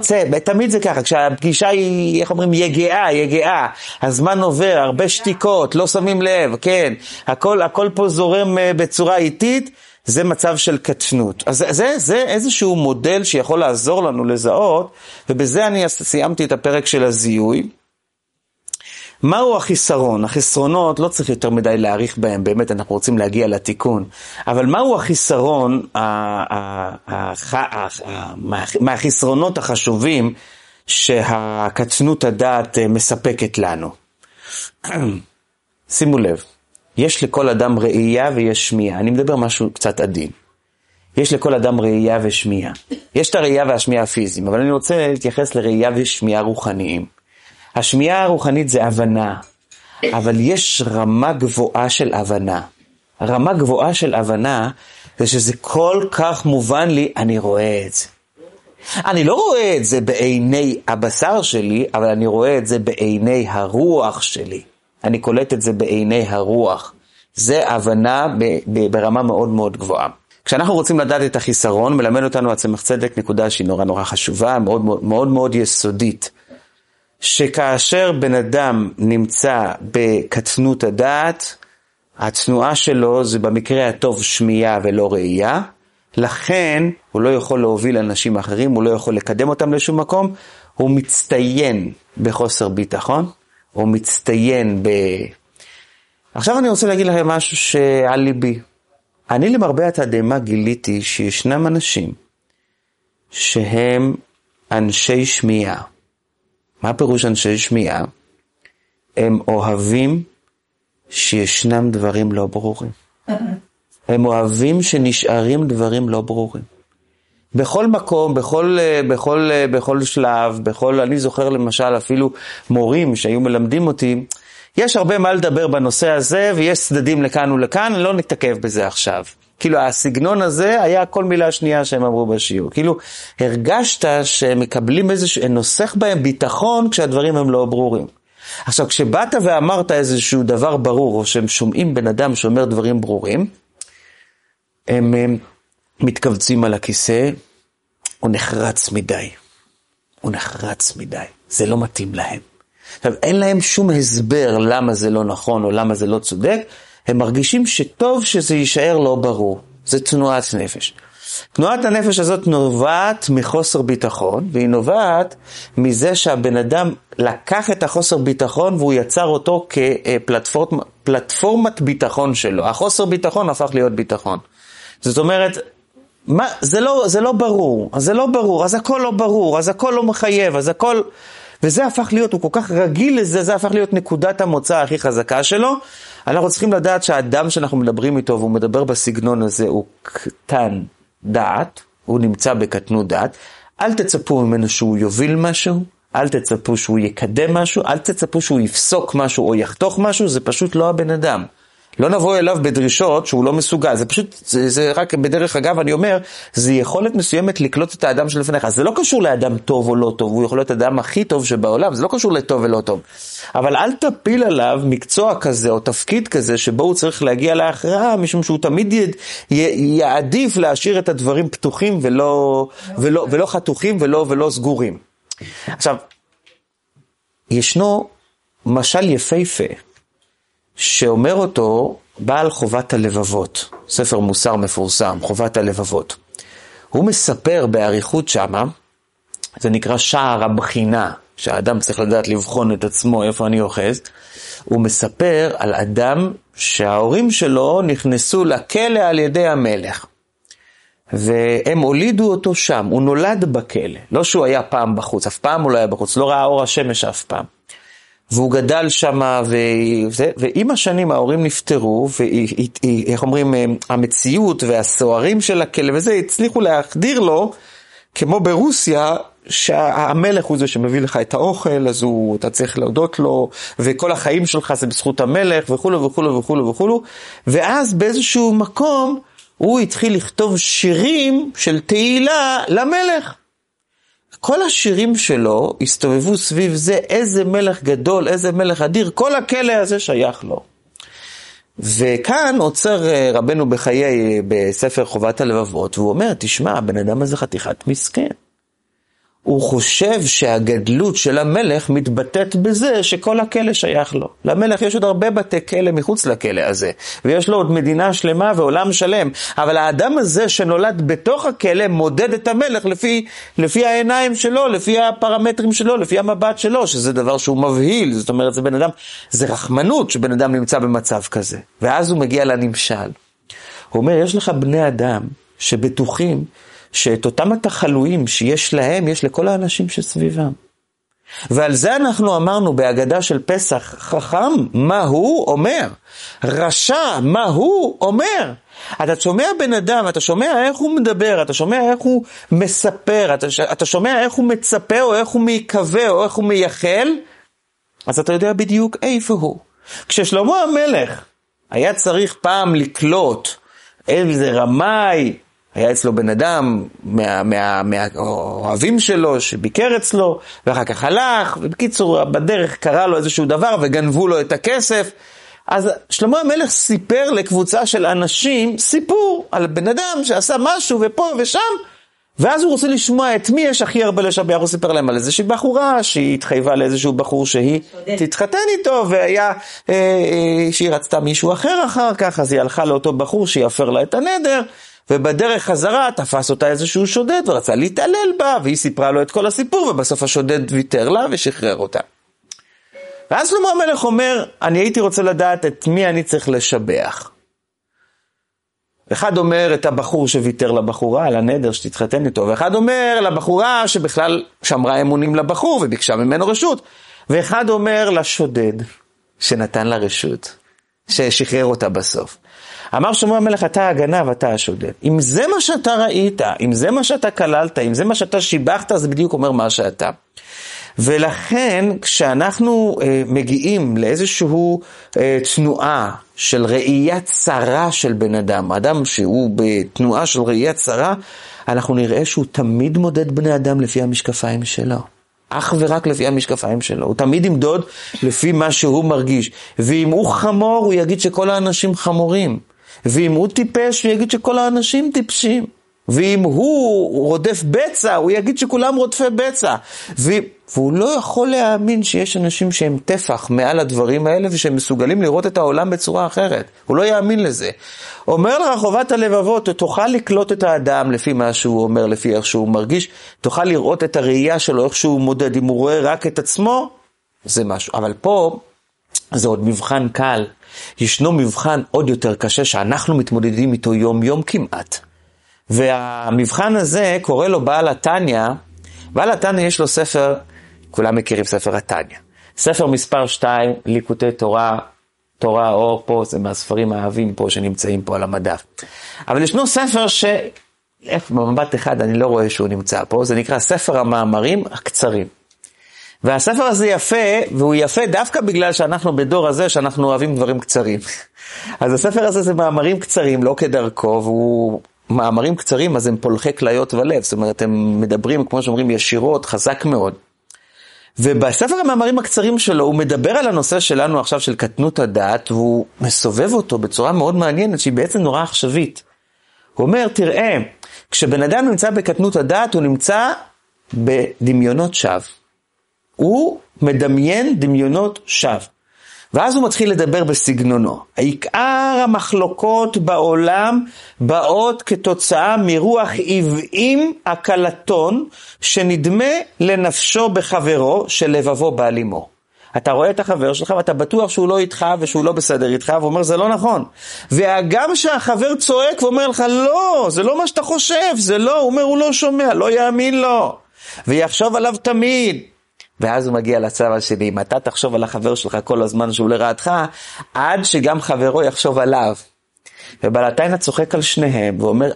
צא, תמיד זה ככה, כשהפגישה היא, איך אומרים, יגעה, יגעה, הזמן עובר, הרבה שתיקות, לא שמים לב, כן, הכל, הכל פה זורם אה, בצורה איטית, זה מצב של קטנות. אז זה, זה איזשהו מודל שיכול לעזור לנו לזהות, ובזה אני סיימתי את הפרק של הזיהוי. מהו החיסרון? החסרונות, לא צריך יותר מדי להעריך בהם, באמת, אנחנו רוצים להגיע לתיקון. אבל מהו החיסרון, מהחסרונות החשובים שהקטנות הדעת אה, מספקת לנו? שימו לב, יש לכל אדם ראייה ויש שמיעה. אני מדבר משהו קצת עדין. יש לכל אדם ראייה ושמיעה. יש את הראייה והשמיעה הפיזיים, אבל אני רוצה להתייחס לראייה ושמיעה רוחניים. השמיעה הרוחנית זה הבנה, אבל יש רמה גבוהה של הבנה. רמה גבוהה של הבנה זה שזה כל כך מובן לי, אני רואה את זה. אני לא רואה את זה בעיני הבשר שלי, אבל אני רואה את זה בעיני הרוח שלי. אני קולט את זה בעיני הרוח. זה הבנה ברמה מאוד מאוד גבוהה. כשאנחנו רוצים לדעת את החיסרון, מלמד אותנו הצמח צדק נקודה שהיא נורא נורא חשובה, מאוד מאוד מאוד, מאוד יסודית. שכאשר בן אדם נמצא בקטנות הדעת, התנועה שלו זה במקרה הטוב שמיעה ולא ראייה, לכן הוא לא יכול להוביל אנשים אחרים, הוא לא יכול לקדם אותם לשום מקום, הוא מצטיין בחוסר ביטחון, הוא מצטיין ב... עכשיו אני רוצה להגיד לכם משהו שעל ליבי. אני למרבה התדהמה גיליתי שישנם אנשים שהם אנשי שמיעה. מה פירוש אנשי שמיעה? הם אוהבים שישנם דברים לא ברורים. הם אוהבים שנשארים דברים לא ברורים. בכל מקום, בכל, בכל, בכל שלב, בכל, אני זוכר למשל אפילו מורים שהיו מלמדים אותי, יש הרבה מה לדבר בנושא הזה ויש צדדים לכאן ולכאן, לא נתעכב בזה עכשיו. כאילו הסגנון הזה היה כל מילה שנייה שהם אמרו בשיעור. כאילו הרגשת שהם מקבלים איזשהו, נוסח בהם ביטחון כשהדברים הם לא ברורים. עכשיו כשבאת ואמרת איזשהו דבר ברור, או שהם שומעים בן אדם שאומר דברים ברורים, הם, הם מתכווצים על הכיסא, הוא נחרץ מדי. הוא נחרץ מדי, זה לא מתאים להם. עכשיו, אין להם שום הסבר למה זה לא נכון או למה זה לא צודק, הם מרגישים שטוב שזה יישאר לא ברור. זה תנועת נפש. תנועת הנפש הזאת נובעת מחוסר ביטחון, והיא נובעת מזה שהבן אדם לקח את החוסר ביטחון והוא יצר אותו כפלטפורמת ביטחון שלו. החוסר ביטחון הפך להיות ביטחון. זאת אומרת, מה, זה, לא, זה לא ברור, אז זה לא ברור, אז הכל לא ברור, אז הכל לא מחייב, אז הכל... וזה הפך להיות, הוא כל כך רגיל לזה, זה הפך להיות נקודת המוצא הכי חזקה שלו. אנחנו צריכים לדעת שהאדם שאנחנו מדברים איתו והוא מדבר בסגנון הזה הוא קטן דעת, הוא נמצא בקטנות דעת. אל תצפו ממנו שהוא יוביל משהו, אל תצפו שהוא יקדם משהו, אל תצפו שהוא יפסוק משהו או יחתוך משהו, זה פשוט לא הבן אדם. לא נבוא אליו בדרישות שהוא לא מסוגל, זה פשוט, זה, זה רק בדרך אגב, אני אומר, זה יכולת מסוימת לקלוט את האדם שלפניך. זה לא קשור לאדם טוב או לא טוב, הוא יכול להיות האדם הכי טוב שבעולם, זה לא קשור לטוב ולא טוב. אבל אל תפיל עליו מקצוע כזה או תפקיד כזה שבו הוא צריך להגיע להכרעה, משום שהוא תמיד י, י, יעדיף להשאיר את הדברים פתוחים ולא, ולא, ולא חתוכים ולא, ולא סגורים. עכשיו, ישנו משל יפהפה. שאומר אותו בעל חובת הלבבות, ספר מוסר מפורסם, חובת הלבבות. הוא מספר באריכות שמה, זה נקרא שער הבחינה, שהאדם צריך לדעת לבחון את עצמו, איפה אני אוחז. הוא מספר על אדם שההורים שלו נכנסו לכלא על ידי המלך. והם הולידו אותו שם, הוא נולד בכלא. לא שהוא היה פעם בחוץ, אף פעם הוא לא היה בחוץ, לא ראה אור השמש אף פעם. והוא גדל שם, ועם השנים ההורים נפטרו, ואיך אומרים, המציאות והסוהרים של הכלא וזה, הצליחו להחדיר לו, כמו ברוסיה, שהמלך הוא זה שמביא לך את האוכל, אז הוא, אתה צריך להודות לו, וכל החיים שלך זה בזכות המלך, וכולו וכולו וכולו וכולו, ואז באיזשהו מקום הוא התחיל לכתוב שירים של תהילה למלך. כל השירים שלו הסתובבו סביב זה, איזה מלך גדול, איזה מלך אדיר, כל הכלא הזה שייך לו. וכאן עוצר אה, רבנו בחיי, בספר חובת הלבבות, והוא אומר, תשמע, הבן אדם הזה חתיכת מסכן. הוא חושב שהגדלות של המלך מתבטאת בזה שכל הכלא שייך לו. למלך יש עוד הרבה בתי כלא מחוץ לכלא הזה, ויש לו עוד מדינה שלמה ועולם שלם, אבל האדם הזה שנולד בתוך הכלא מודד את המלך לפי, לפי העיניים שלו, לפי הפרמטרים שלו, לפי המבט שלו, שזה דבר שהוא מבהיל, זאת אומרת, זה בן אדם, זה רחמנות שבן אדם נמצא במצב כזה. ואז הוא מגיע לנמשל. הוא אומר, יש לך בני אדם שבטוחים שאת אותם התחלואים שיש להם, יש לכל האנשים שסביבם. ועל זה אנחנו אמרנו בהגדה של פסח, חכם, מה הוא אומר? רשע, מה הוא אומר? אתה שומע בן אדם, אתה שומע איך הוא מדבר, אתה שומע איך הוא מספר, אתה, אתה שומע איך הוא מצפה, או איך הוא מקווה, או איך הוא מייחל, אז אתה יודע בדיוק איפה הוא. כששלמה המלך היה צריך פעם לקלוט איזה רמאי, היה אצלו בן אדם מהאוהבים מה, מה, שלו שביקר אצלו, ואחר כך הלך, ובקיצור, בדרך קרה לו איזשהו דבר וגנבו לו את הכסף. אז שלמה המלך סיפר לקבוצה של אנשים סיפור על בן אדם שעשה משהו ופה ושם, ואז הוא רוצה לשמוע את מי יש הכי הרבה לשבח, הוא סיפר להם על איזושהי בחורה שהיא התחייבה לאיזשהו בחור שהיא תתחתן איתו, והיה, אה, אה, שהיא רצתה מישהו אחר אחר כך, אז היא הלכה לאותו בחור שיפר לה את הנדר. ובדרך חזרה תפס אותה איזשהו שודד ורצה להתעלל בה, והיא סיפרה לו את כל הסיפור, ובסוף השודד ויתר לה ושחרר אותה. ואז שלמה המלך אומר, אני הייתי רוצה לדעת את מי אני צריך לשבח. אחד אומר את הבחור שוויתר לבחורה על הנדר שתתחתן איתו, ואחד אומר לבחורה שבכלל שמרה אמונים לבחור וביקשה ממנו רשות, ואחד אומר לשודד שנתן לה רשות, ששחרר אותה בסוף. אמר שלמה המלך, אתה הגנב, אתה השודד. אם זה מה שאתה ראית, אם זה מה שאתה כללת, אם זה מה שאתה שיבחת, זה בדיוק אומר מה שאתה. ולכן, כשאנחנו אה, מגיעים לאיזושהי אה, תנועה של ראייה צרה של בן אדם, אדם שהוא בתנועה של ראייה צרה, אנחנו נראה שהוא תמיד מודד בני אדם לפי המשקפיים שלו. אך ורק לפי המשקפיים שלו. הוא תמיד ימדוד לפי מה שהוא מרגיש. ואם הוא חמור, הוא יגיד שכל האנשים חמורים. ואם הוא טיפש, הוא יגיד שכל האנשים טיפשים. ואם הוא רודף בצע, הוא יגיד שכולם רודפי בצע. ו... והוא לא יכול להאמין שיש אנשים שהם טפח מעל הדברים האלה ושהם מסוגלים לראות את העולם בצורה אחרת. הוא לא יאמין לזה. אומר לך חובת הלבבות, תוכל לקלוט את האדם לפי מה שהוא אומר, לפי איך שהוא מרגיש, תוכל לראות את הראייה שלו, איך שהוא מודד. אם הוא רואה רק את עצמו, זה משהו. אבל פה זה עוד מבחן קל. ישנו מבחן עוד יותר קשה שאנחנו מתמודדים איתו יום-יום כמעט. והמבחן הזה קורא לו בעל התניא, בעל התניא יש לו ספר, כולם מכירים ספר התניא. ספר מספר 2, ליקוטי תורה, תורה אור פה, זה מהספרים האהבים פה שנמצאים פה על המדף. אבל ישנו ספר ש... במבט אחד אני לא רואה שהוא נמצא פה, זה נקרא ספר המאמרים הקצרים. והספר הזה יפה, והוא יפה דווקא בגלל שאנחנו בדור הזה, שאנחנו אוהבים דברים קצרים. אז הספר הזה זה מאמרים קצרים, לא כדרכו, והוא מאמרים קצרים, אז הם פולחי כליות ולב, זאת אומרת, הם מדברים, כמו שאומרים, ישירות, חזק מאוד. ובספר המאמרים הקצרים שלו, הוא מדבר על הנושא שלנו עכשיו של קטנות הדעת, והוא מסובב אותו בצורה מאוד מעניינת, שהיא בעצם נורא עכשווית. הוא אומר, תראה, כשבן אדם נמצא בקטנות הדעת, הוא נמצא בדמיונות שווא. הוא מדמיין דמיונות שווא. ואז הוא מתחיל לדבר בסגנונו. עיקר המחלוקות בעולם באות כתוצאה מרוח עוועים הקלטון שנדמה לנפשו בחברו שלבבו בעל עמו. אתה רואה את החבר שלך ואתה בטוח שהוא לא איתך ושהוא לא בסדר איתך, ואומר זה לא נכון. וגם שהחבר צועק ואומר לך לא, זה לא מה שאתה חושב, זה לא, הוא אומר הוא לא שומע, לא יאמין לו. ויחשוב עליו תמיד. ואז הוא מגיע לצו השני, אם אתה תחשוב על החבר שלך כל הזמן שהוא לרעתך, עד שגם חברו יחשוב עליו. ובלתיינה צוחק על שניהם ואומר,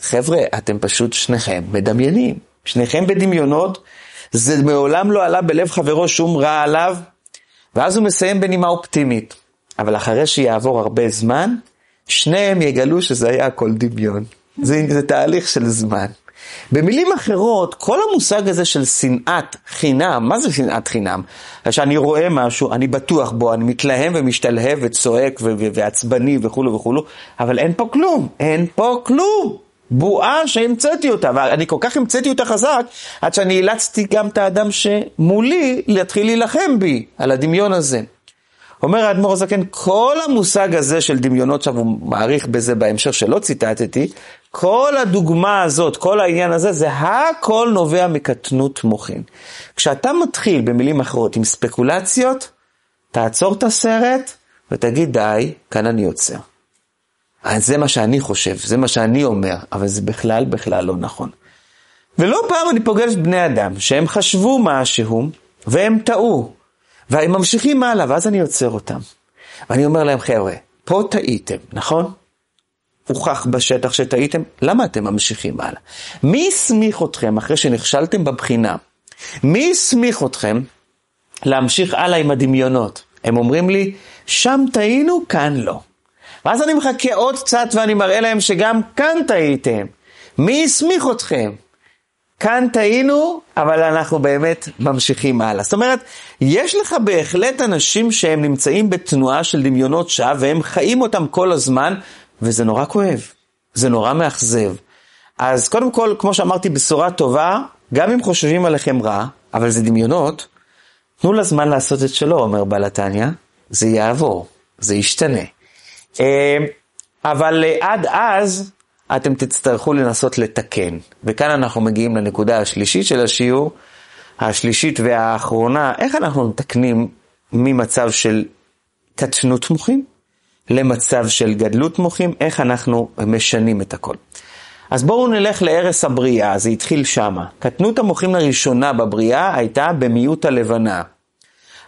חבר'ה, אתם פשוט שניכם מדמיינים, שניכם בדמיונות, זה מעולם לא עלה בלב חברו שום רע עליו, ואז הוא מסיים בנימה אופטימית. אבל אחרי שיעבור הרבה זמן, שניהם יגלו שזה היה הכל דמיון. זה, זה תהליך של זמן. במילים אחרות, כל המושג הזה של שנאת חינם, מה זה שנאת חינם? שאני רואה משהו, אני בטוח בו, אני מתלהם ומשתלהב וצועק ועצבני וכולו וכולו, אבל אין פה כלום, אין פה כלום. בועה שהמצאתי אותה, ואני כל כך המצאתי אותה חזק, עד שאני אילצתי גם את האדם שמולי להתחיל להילחם בי, על הדמיון הזה. אומר האדמו"ר הזקן, כל המושג הזה של דמיונות, עכשיו הוא מעריך בזה בהמשך שלא ציטטתי, כל הדוגמה הזאת, כל העניין הזה, זה הכל נובע מקטנות מוחין. כשאתה מתחיל, במילים אחרות, עם ספקולציות, תעצור את הסרט ותגיד, די, כאן אני עוצר. זה מה שאני חושב, זה מה שאני אומר, אבל זה בכלל בכלל לא נכון. ולא פעם אני פוגש בני אדם שהם חשבו משהו והם טעו, והם ממשיכים הלאה, ואז אני עוצר אותם. ואני אומר להם, חבר'ה, פה טעיתם, נכון? הוכח בשטח שטעיתם, למה אתם ממשיכים הלאה? מי הסמיך אתכם אחרי שנכשלתם בבחינה? מי הסמיך אתכם להמשיך הלאה עם הדמיונות? הם אומרים לי, שם טעינו, כאן לא. ואז אני מחכה עוד קצת ואני מראה להם שגם כאן טעיתם. מי הסמיך אתכם? כאן טעינו, אבל אנחנו באמת ממשיכים הלאה. זאת אומרת, יש לך בהחלט אנשים שהם נמצאים בתנועה של דמיונות שווא, והם חיים אותם כל הזמן, וזה נורא כואב, זה נורא מאכזב. אז קודם כל, כמו שאמרתי, בשורה טובה, גם אם חושבים עליכם רע, אבל זה דמיונות, תנו לזמן לעשות את שלו, אומר בעל התניא, זה יעבור, זה ישתנה. אה, אבל אה, עד אז אתם תצטרכו לנסות לתקן. וכאן אנחנו מגיעים לנקודה השלישית של השיעור, השלישית והאחרונה, איך אנחנו מתקנים ממצב של קטנות מוחים למצב של גדלות מוחים, איך אנחנו משנים את הכל. אז בואו נלך לערש הבריאה, זה התחיל שמה. קטנות המוחים הראשונה בבריאה הייתה במיעוט הלבנה.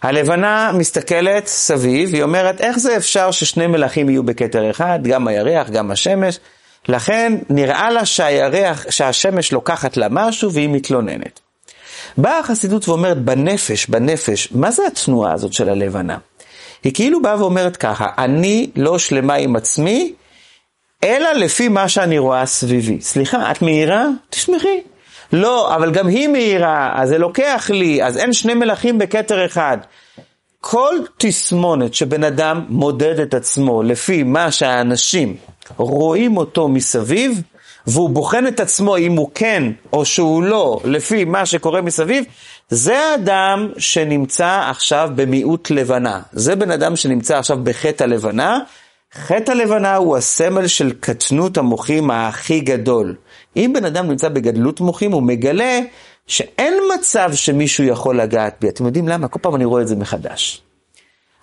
הלבנה מסתכלת סביב, היא אומרת, איך זה אפשר ששני מלכים יהיו בכתר אחד, גם הירח, גם השמש? לכן נראה לה שהירח, שהשמש לוקחת לה משהו והיא מתלוננת. באה החסידות ואומרת, בנפש, בנפש, מה זה התנועה הזאת של הלבנה? היא כאילו באה ואומרת ככה, אני לא שלמה עם עצמי, אלא לפי מה שאני רואה סביבי. סליחה, את מהירה? תשמחי. לא, אבל גם היא מהירה, אז זה לוקח לי, אז אין שני מלכים בכתר אחד. כל תסמונת שבן אדם מודד את עצמו לפי מה שהאנשים רואים אותו מסביב, והוא בוחן את עצמו אם הוא כן או שהוא לא, לפי מה שקורה מסביב, זה האדם שנמצא עכשיו במיעוט לבנה. זה בן אדם שנמצא עכשיו בחטא הלבנה. חטא הלבנה הוא הסמל של קטנות המוחים הכי גדול. אם בן אדם נמצא בגדלות מוחים, הוא מגלה שאין מצב שמישהו יכול לגעת בי. אתם יודעים למה? כל פעם אני רואה את זה מחדש.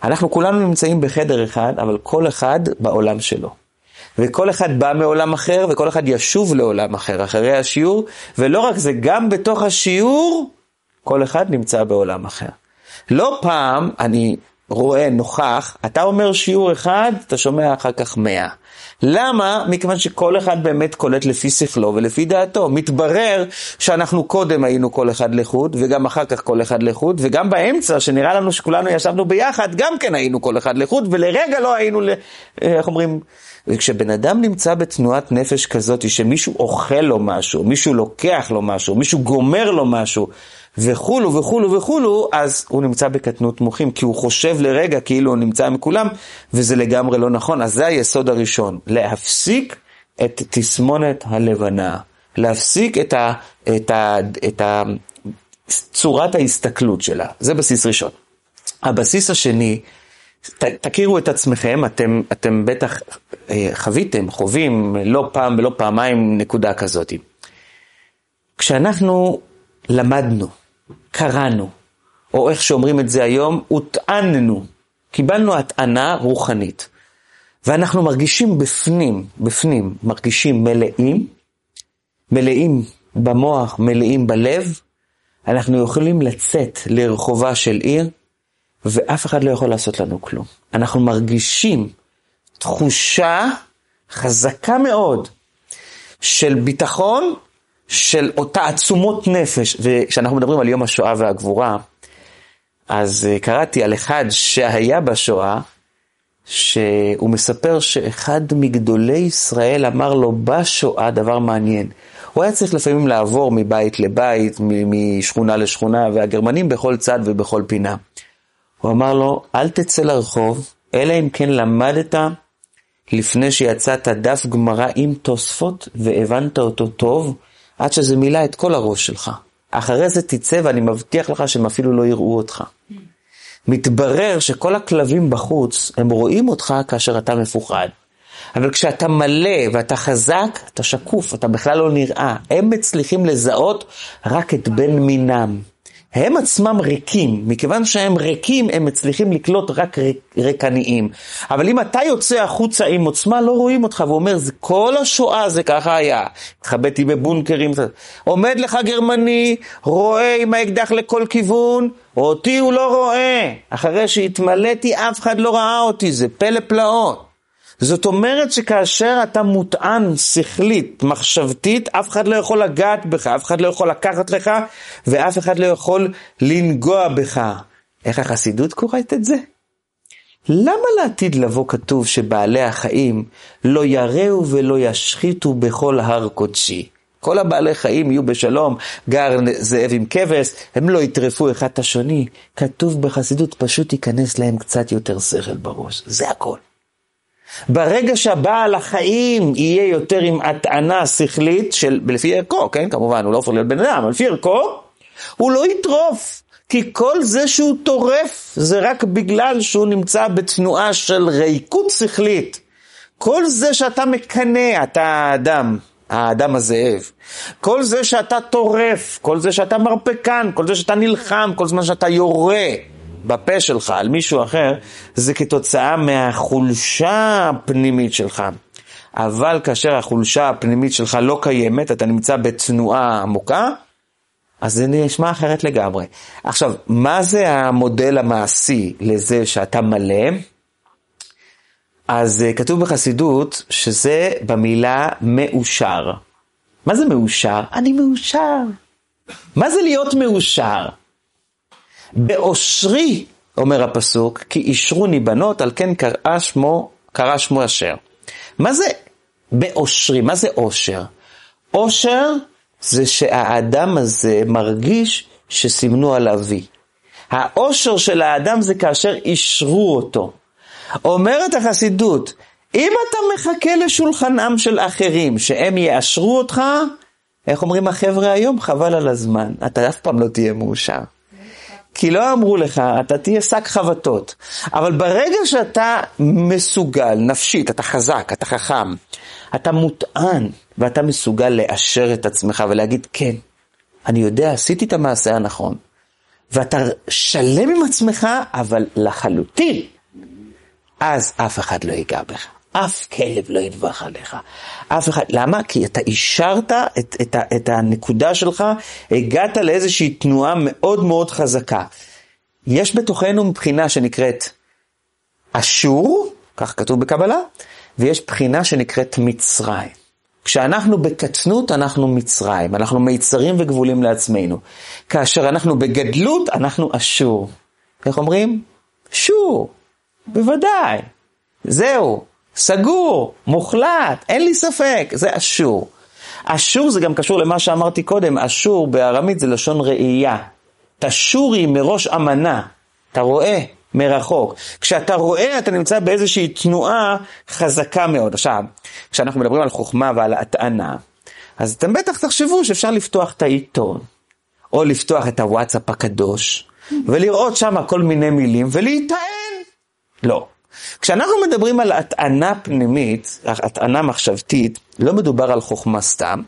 אנחנו כולנו נמצאים בחדר אחד, אבל כל אחד בעולם שלו. וכל אחד בא מעולם אחר, וכל אחד ישוב לעולם אחר אחרי השיעור, ולא רק זה, גם בתוך השיעור, כל אחד נמצא בעולם אחר. לא פעם אני רואה, נוכח, אתה אומר שיעור אחד, אתה שומע אחר כך מאה. למה? מכיוון שכל אחד באמת קולט לפי שכלו ולפי דעתו. מתברר שאנחנו קודם היינו כל אחד לחוד, וגם אחר כך כל אחד לחוד, וגם באמצע, שנראה לנו שכולנו ישבנו ביחד, גם כן היינו כל אחד לחוד, ולרגע לא היינו, אה, איך אומרים, וכשבן אדם נמצא בתנועת נפש כזאת, שמישהו אוכל לו משהו, מישהו לוקח לו משהו, מישהו גומר לו משהו, וכולו וכולו וכולו, אז הוא נמצא בקטנות מוחים, כי הוא חושב לרגע כאילו הוא נמצא עם כולם, וזה לגמרי לא נכון. אז זה היסוד הראשון, להפסיק את תסמונת הלבנה, להפסיק את, ה, את, ה, את ה, צורת ההסתכלות שלה, זה בסיס ראשון. הבסיס השני, ת, תכירו את עצמכם, אתם, אתם בטח אה, חוויתם, חווים לא פעם ולא פעמיים נקודה כזאת. כשאנחנו למדנו, קראנו, או איך שאומרים את זה היום, הוטעננו, קיבלנו הטענה רוחנית, ואנחנו מרגישים בפנים, בפנים, מרגישים מלאים, מלאים במוח, מלאים בלב, אנחנו יכולים לצאת לרחובה של עיר, ואף אחד לא יכול לעשות לנו כלום. אנחנו מרגישים תחושה חזקה מאוד של ביטחון, של אותה עצומות נפש. וכשאנחנו מדברים על יום השואה והגבורה, אז אה, קראתי על אחד שהיה בשואה, שהוא מספר שאחד מגדולי ישראל אמר לו בשואה דבר מעניין. הוא היה צריך לפעמים לעבור מבית לבית, משכונה לשכונה, והגרמנים בכל צד ובכל פינה. הוא אמר לו, אל תצא לרחוב, אלא אם כן למדת לפני שיצאת דף גמרא עם תוספות והבנת אותו טוב, עד שזה מילא את כל הראש שלך. אחרי זה תצא ואני מבטיח לך שהם אפילו לא יראו אותך. מתברר שכל הכלבים בחוץ, הם רואים אותך כאשר אתה מפוחד. אבל כשאתה מלא ואתה חזק, אתה שקוף, אתה בכלל לא נראה. הם מצליחים לזהות רק את בן מינם. הם עצמם ריקים, מכיוון שהם ריקים, הם מצליחים לקלוט רק ריקניים. אבל אם אתה יוצא החוצה עם עוצמה, לא רואים אותך, והוא אומר, כל השואה זה ככה היה. התחבאתי בבונקרים, עומד לך גרמני, רואה עם האקדח לכל כיוון, אותי הוא לא רואה. אחרי שהתמלאתי, אף אחד לא ראה אותי, זה פלא פלאות. זאת אומרת שכאשר אתה מוטען שכלית, מחשבתית, אף אחד לא יכול לגעת בך, אף אחד לא יכול לקחת לך, ואף אחד לא יכול לנגוע בך. איך החסידות קוראת את זה? למה לעתיד לבוא כתוב שבעלי החיים לא יראו ולא ישחיתו בכל הר קודשי? כל הבעלי חיים יהיו בשלום, גר זאב עם כבש, הם לא יטרפו אחד את השני. כתוב בחסידות, פשוט ייכנס להם קצת יותר שכל בראש, זה הכל. ברגע שהבעל החיים יהיה יותר עם הטענה שכלית של, לפי ערכו, כן, כמובן, הוא לא הופך להיות בן אדם, אבל לפי ערכו, הוא לא יטרוף. כי כל זה שהוא טורף, זה רק בגלל שהוא נמצא בתנועה של ריקות שכלית. כל זה שאתה מקנא, אתה האדם, האדם הזאב. כל זה שאתה טורף, כל זה שאתה מרפקן, כל זה שאתה נלחם, כל זמן שאתה יורה, בפה שלך על מישהו אחר, זה כתוצאה מהחולשה הפנימית שלך. אבל כאשר החולשה הפנימית שלך לא קיימת, אתה נמצא בתנועה עמוקה, אז זה נשמע אחרת לגמרי. עכשיו, מה זה המודל המעשי לזה שאתה מלא? אז אה, כתוב בחסידות שזה במילה מאושר. מה זה מאושר? אני מאושר. מה זה להיות מאושר? באושרי, אומר הפסוק, כי אישרוני בנות, על כן קרא שמו, קרא שמו אשר. מה זה באושרי? מה זה אושר? אושר זה שהאדם הזה מרגיש שסימנו עליו וי. האושר של האדם זה כאשר אישרו אותו. אומרת החסידות, אם אתה מחכה לשולחנם של אחרים, שהם יאשרו אותך, איך אומרים החבר'ה היום? חבל על הזמן, אתה אף פעם לא תהיה מאושר. כי לא אמרו לך, אתה תהיה שק חבטות. אבל ברגע שאתה מסוגל, נפשית, אתה חזק, אתה חכם, אתה מוטען, ואתה מסוגל לאשר את עצמך ולהגיד, כן, אני יודע, עשיתי את המעשה הנכון. ואתה שלם עם עצמך, אבל לחלוטין, אז אף אחד לא ייגע בך. אף כלב לא ינבח עליך. אף אחד, למה? כי אתה אישרת את, את, את הנקודה שלך, הגעת לאיזושהי תנועה מאוד מאוד חזקה. יש בתוכנו מבחינה שנקראת אשור, כך כתוב בקבלה, ויש בחינה שנקראת מצרים. כשאנחנו בקטנות, אנחנו מצרים, אנחנו מיצרים וגבולים לעצמנו. כאשר אנחנו בגדלות, אנחנו אשור. איך אומרים? שור, בוודאי. זהו, סגור, מוחלט, אין לי ספק, זה אשור. אשור זה גם קשור למה שאמרתי קודם, אשור בארמית זה לשון ראייה. תשורי מראש אמנה, אתה רואה מרחוק. כשאתה רואה, אתה נמצא באיזושהי תנועה חזקה מאוד. עכשיו, כשאנחנו מדברים על חוכמה ועל הטענה, אז אתם בטח תחשבו שאפשר לפתוח את העיתון, או לפתוח את הוואטסאפ הקדוש, ולראות שם כל מיני מילים ולהיטען. לא. כשאנחנו מדברים על הטענה פנימית, הטענה מחשבתית, לא מדובר על חוכמה סתם,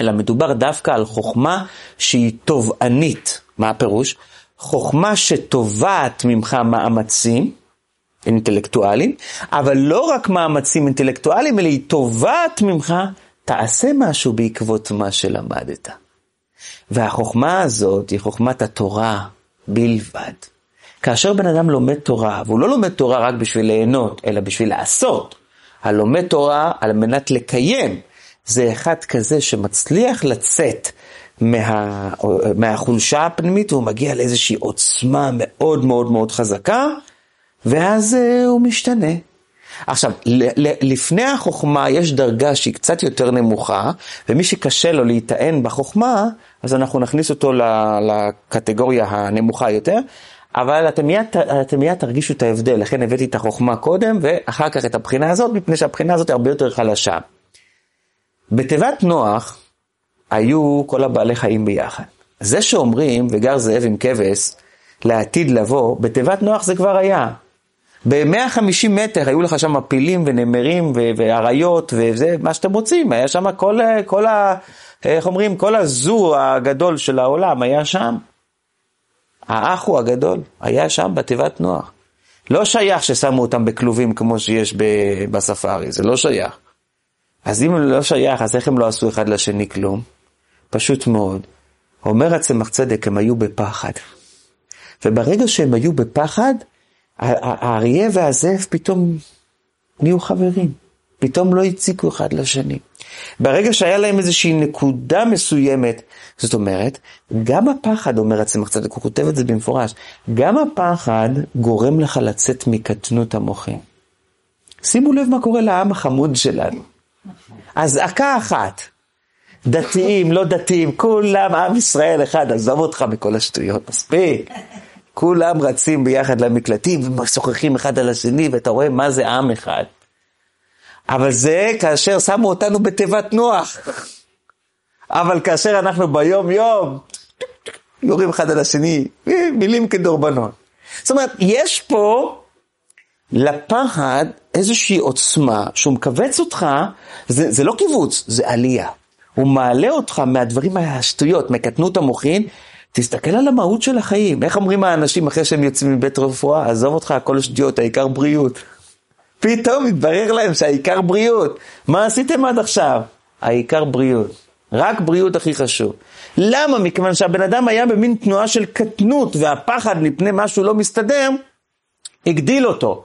אלא מדובר דווקא על חוכמה שהיא תובענית. מה הפירוש? חוכמה שתובעת ממך מאמצים אינטלקטואליים, אבל לא רק מאמצים אינטלקטואליים, אלא היא תובעת ממך, תעשה משהו בעקבות מה שלמדת. והחוכמה הזאת היא חוכמת התורה בלבד. כאשר בן אדם לומד תורה, והוא לא לומד תורה רק בשביל ליהנות, אלא בשביל לעשות, הלומד תורה על מנת לקיים, זה אחד כזה שמצליח לצאת מה, מהחולשה הפנימית, והוא מגיע לאיזושהי עוצמה מאוד מאוד מאוד חזקה, ואז uh, הוא משתנה. עכשיו, לפני החוכמה יש דרגה שהיא קצת יותר נמוכה, ומי שקשה לו להיטען בחוכמה, אז אנחנו נכניס אותו לקטגוריה הנמוכה יותר, אבל אתם מיד, אתם מיד תרגישו את ההבדל, לכן הבאתי את החוכמה קודם, ואחר כך את הבחינה הזאת, מפני שהבחינה הזאת היא הרבה יותר חלשה. בתיבת נוח היו כל הבעלי חיים ביחד. זה שאומרים, וגר זאב עם כבש, לעתיד לבוא, בתיבת נוח זה כבר היה. ב-150 מטר היו לך שם פילים ונמרים ואריות וזה, מה שאתם רוצים, היה שם כל, כל ה... איך אומרים? כל הזו הגדול של העולם היה שם. האח הוא הגדול, היה שם בתיבת נוח. לא שייך ששמו אותם בכלובים כמו שיש בספארי, זה לא שייך. אז אם לא שייך, אז איך הם לא עשו אחד לשני כלום? פשוט מאוד. אומר הצמח צדק, הם היו בפחד. וברגע שהם היו בפחד, האריה והזאב פתאום נהיו חברים. פתאום לא הציקו אחד לשני. ברגע שהיה להם איזושהי נקודה מסוימת, זאת אומרת, גם הפחד, אומר הצמח צדק, הוא כותב את זה במפורש, גם הפחד גורם לך לצאת מקטנות המוחים. שימו לב מה קורה לעם החמוד שלנו. אזעקה אחת, דתיים, לא דתיים, כולם עם ישראל אחד, עזוב אותך מכל השטויות, מספיק. כולם רצים ביחד למקלטים ומשוחחים אחד על השני, ואתה רואה מה זה עם אחד. אבל זה כאשר שמו אותנו בתיבת נוח. אבל כאשר אנחנו ביום יום, יורים אחד על השני, מילים כדורבנות. זאת אומרת, יש פה לפחד איזושהי עוצמה שהוא מכווץ אותך, זה, זה לא קיבוץ, זה עלייה. הוא מעלה אותך מהדברים השטויות, מקטנות המוחין, תסתכל על המהות של החיים. איך אומרים האנשים אחרי שהם יוצאים מבית רפואה? עזוב אותך, הכל שטויות, העיקר בריאות. פתאום מתברר להם שהעיקר בריאות. מה עשיתם עד עכשיו? העיקר בריאות. רק בריאות הכי חשוב. למה? מכיוון שהבן אדם היה במין תנועה של קטנות, והפחד מפני משהו לא מסתדר, הגדיל אותו.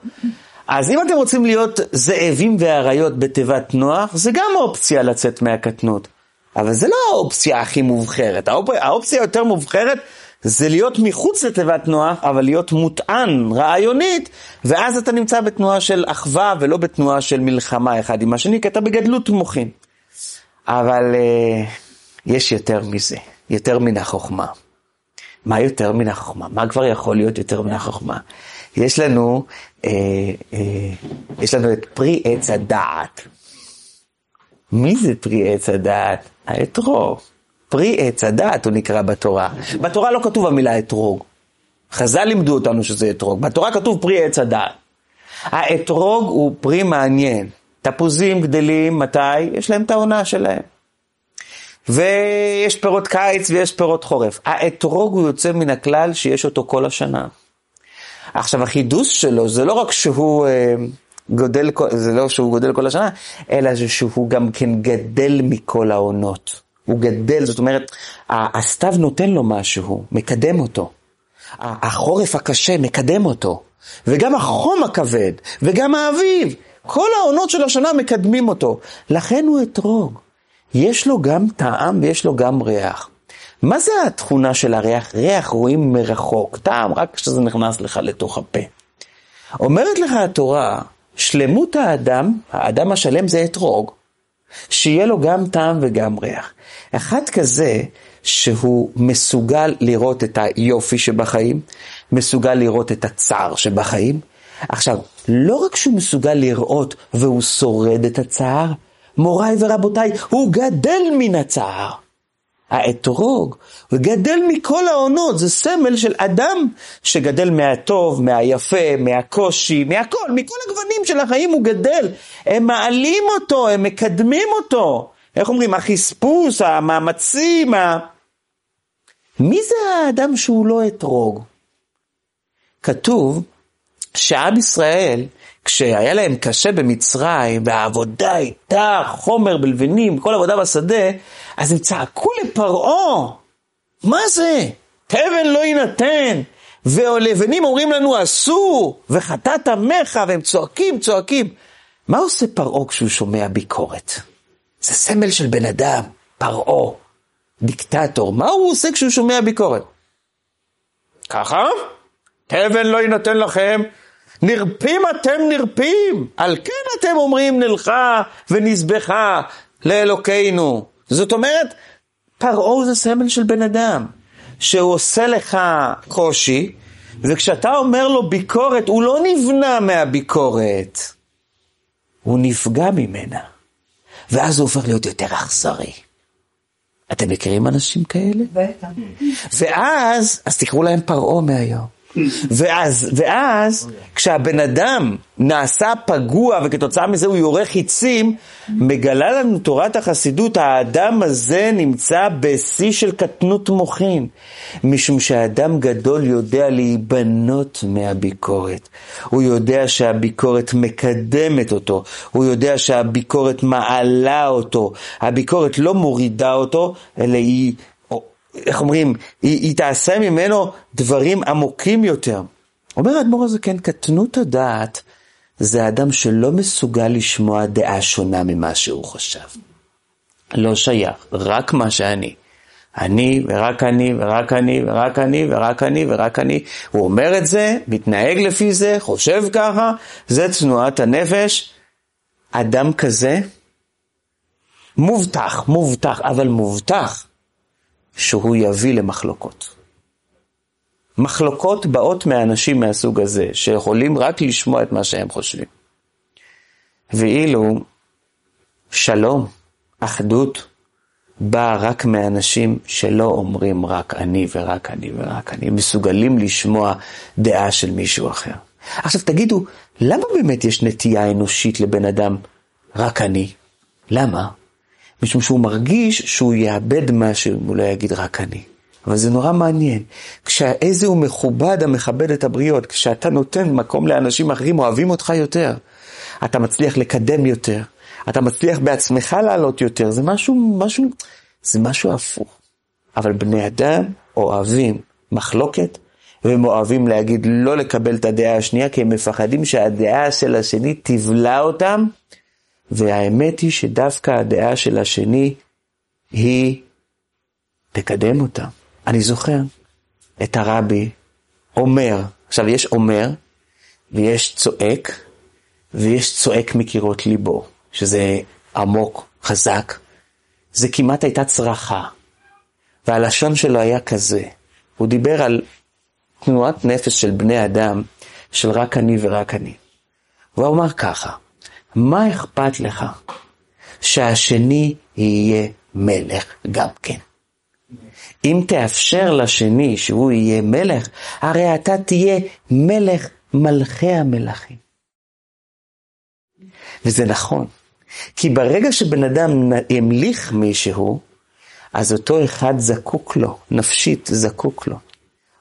אז אם אתם רוצים להיות זאבים ואריות בתיבת נוח, זה גם אופציה לצאת מהקטנות. אבל זה לא האופציה הכי מובחרת. האופ... האופציה היותר מובחרת זה להיות מחוץ לתיבת נוח, אבל להיות מוטען רעיונית, ואז אתה נמצא בתנועה של אחווה ולא בתנועה של מלחמה אחד עם השני, כי אתה בגדלות מוחין. אבל uh, יש יותר מזה, יותר מן החוכמה. מה יותר מן החוכמה? מה כבר יכול להיות יותר מן החוכמה? יש לנו, אה, אה, יש לנו את פרי עץ הדעת. מי זה פרי עץ הדעת? האתרוג. פרי עץ הדעת הוא נקרא בתורה. בתורה לא כתוב המילה אתרוג. חז"ל לימדו אותנו שזה אתרוג. בתורה כתוב פרי עץ הדעת. האתרוג הוא פרי מעניין. תפוזים גדלים, מתי? יש להם את העונה שלהם. ויש פירות קיץ ויש פירות חורף. האתרוג הוא יוצא מן הכלל שיש אותו כל השנה. עכשיו החידוש שלו זה לא רק שהוא אה, גודל, זה לא שהוא גודל כל השנה, אלא שהוא גם כן גדל מכל העונות. הוא גדל, זאת אומרת, הסתיו נותן לו משהו, מקדם אותו. החורף הקשה מקדם אותו. וגם החום הכבד, וגם האביב, כל העונות של השנה מקדמים אותו. לכן הוא אתרוג. יש לו גם טעם ויש לו גם ריח. מה זה התכונה של הריח? ריח רואים מרחוק, טעם רק כשזה נכנס לך לתוך הפה. אומרת לך התורה, שלמות האדם, האדם השלם זה אתרוג, שיהיה לו גם טעם וגם ריח. אחד כזה שהוא מסוגל לראות את היופי שבחיים, מסוגל לראות את הצער שבחיים. עכשיו, לא רק שהוא מסוגל לראות והוא שורד את הצער, מוריי ורבותיי, הוא גדל מן הצער. האתרוג, הוא גדל מכל העונות, זה סמל של אדם שגדל מהטוב, מהיפה, מהקושי, מהכל, מכל הגוונים של החיים הוא גדל. הם מעלים אותו, הם מקדמים אותו. איך אומרים, החספוס, המאמצים, ה... מי זה האדם שהוא לא אתרוג? כתוב שעם ישראל, כשהיה להם קשה במצרים, והעבודה הייתה חומר בלבנים, כל עבודה בשדה, אז הם צעקו לפרעה, מה זה? תבן לא יינתן, ולבנים אומרים לנו אסור, וחטאת עמך, והם צועקים, צועקים. מה עושה פרעה כשהוא שומע ביקורת? זה סמל של בן אדם, פרעה, דיקטטור. מה הוא עושה כשהוא שומע ביקורת? ככה? תבן לא יינתן לכם, נרפים אתם נרפים, על כן אתם אומרים נלכה ונזבחה לאלוקינו. זאת אומרת, פרעה זה סמל של בן אדם, שהוא עושה לך קושי, וכשאתה אומר לו ביקורת, הוא לא נבנה מהביקורת, הוא נפגע ממנה. ואז הוא הופך להיות יותר אכזרי. אתם מכירים אנשים כאלה? בטח. ואז, אז תקראו להם פרעה מהיום. ואז, ואז, כשהבן אדם נעשה פגוע וכתוצאה מזה הוא יורה חיצים, מגלה לנו תורת החסידות, האדם הזה נמצא בשיא של קטנות מוחין, משום שהאדם גדול יודע להיבנות מהביקורת. הוא יודע שהביקורת מקדמת אותו, הוא יודע שהביקורת מעלה אותו, הביקורת לא מורידה אותו, אלא היא איך אומרים, היא, היא תעשה ממנו דברים עמוקים יותר. אומר האדמו"ר הזה, כן, קטנות הדעת זה אדם שלא מסוגל לשמוע דעה שונה ממה שהוא חשב. לא שייך, רק מה שאני. אני ורק אני ורק אני ורק אני ורק אני ורק אני. הוא אומר את זה, מתנהג לפי זה, חושב ככה, זה תנועת הנפש. אדם כזה, מובטח, מובטח, אבל מובטח שהוא יביא למחלוקות. מחלוקות באות מאנשים מהסוג הזה, שיכולים רק לשמוע את מה שהם חושבים. ואילו שלום, אחדות, באה רק מאנשים שלא אומרים רק אני ורק אני ורק אני, מסוגלים לשמוע דעה של מישהו אחר. עכשיו תגידו, למה באמת יש נטייה אנושית לבן אדם רק אני? למה? משום שהוא מרגיש שהוא יאבד משהו אם הוא לא יגיד רק אני. אבל זה נורא מעניין. כשאיזה הוא מכובד המכבד את הבריות, כשאתה נותן מקום לאנשים אחרים, אוהבים אותך יותר. אתה מצליח לקדם יותר. אתה מצליח בעצמך לעלות יותר. זה משהו, משהו, זה משהו הפוך. אבל בני אדם אוהבים מחלוקת, והם אוהבים להגיד לא לקבל את הדעה השנייה, כי הם מפחדים שהדעה של השני תבלע אותם, והאמת היא שדווקא הדעה של השני היא תקדם אותה. אני זוכר את הרבי אומר, עכשיו יש אומר ויש צועק, ויש צועק מקירות ליבו, שזה עמוק, חזק. זה כמעט הייתה צרחה. והלשון שלו היה כזה. הוא דיבר על תנועת נפש של בני אדם, של רק אני ורק אני. והוא אמר ככה, מה אכפת לך שהשני יהיה מלך גם כן? אם תאפשר לשני שהוא יהיה מלך, הרי אתה תהיה מלך מלכי המלכים. וזה נכון, כי ברגע שבן אדם ימליך מישהו, אז אותו אחד זקוק לו, נפשית זקוק לו.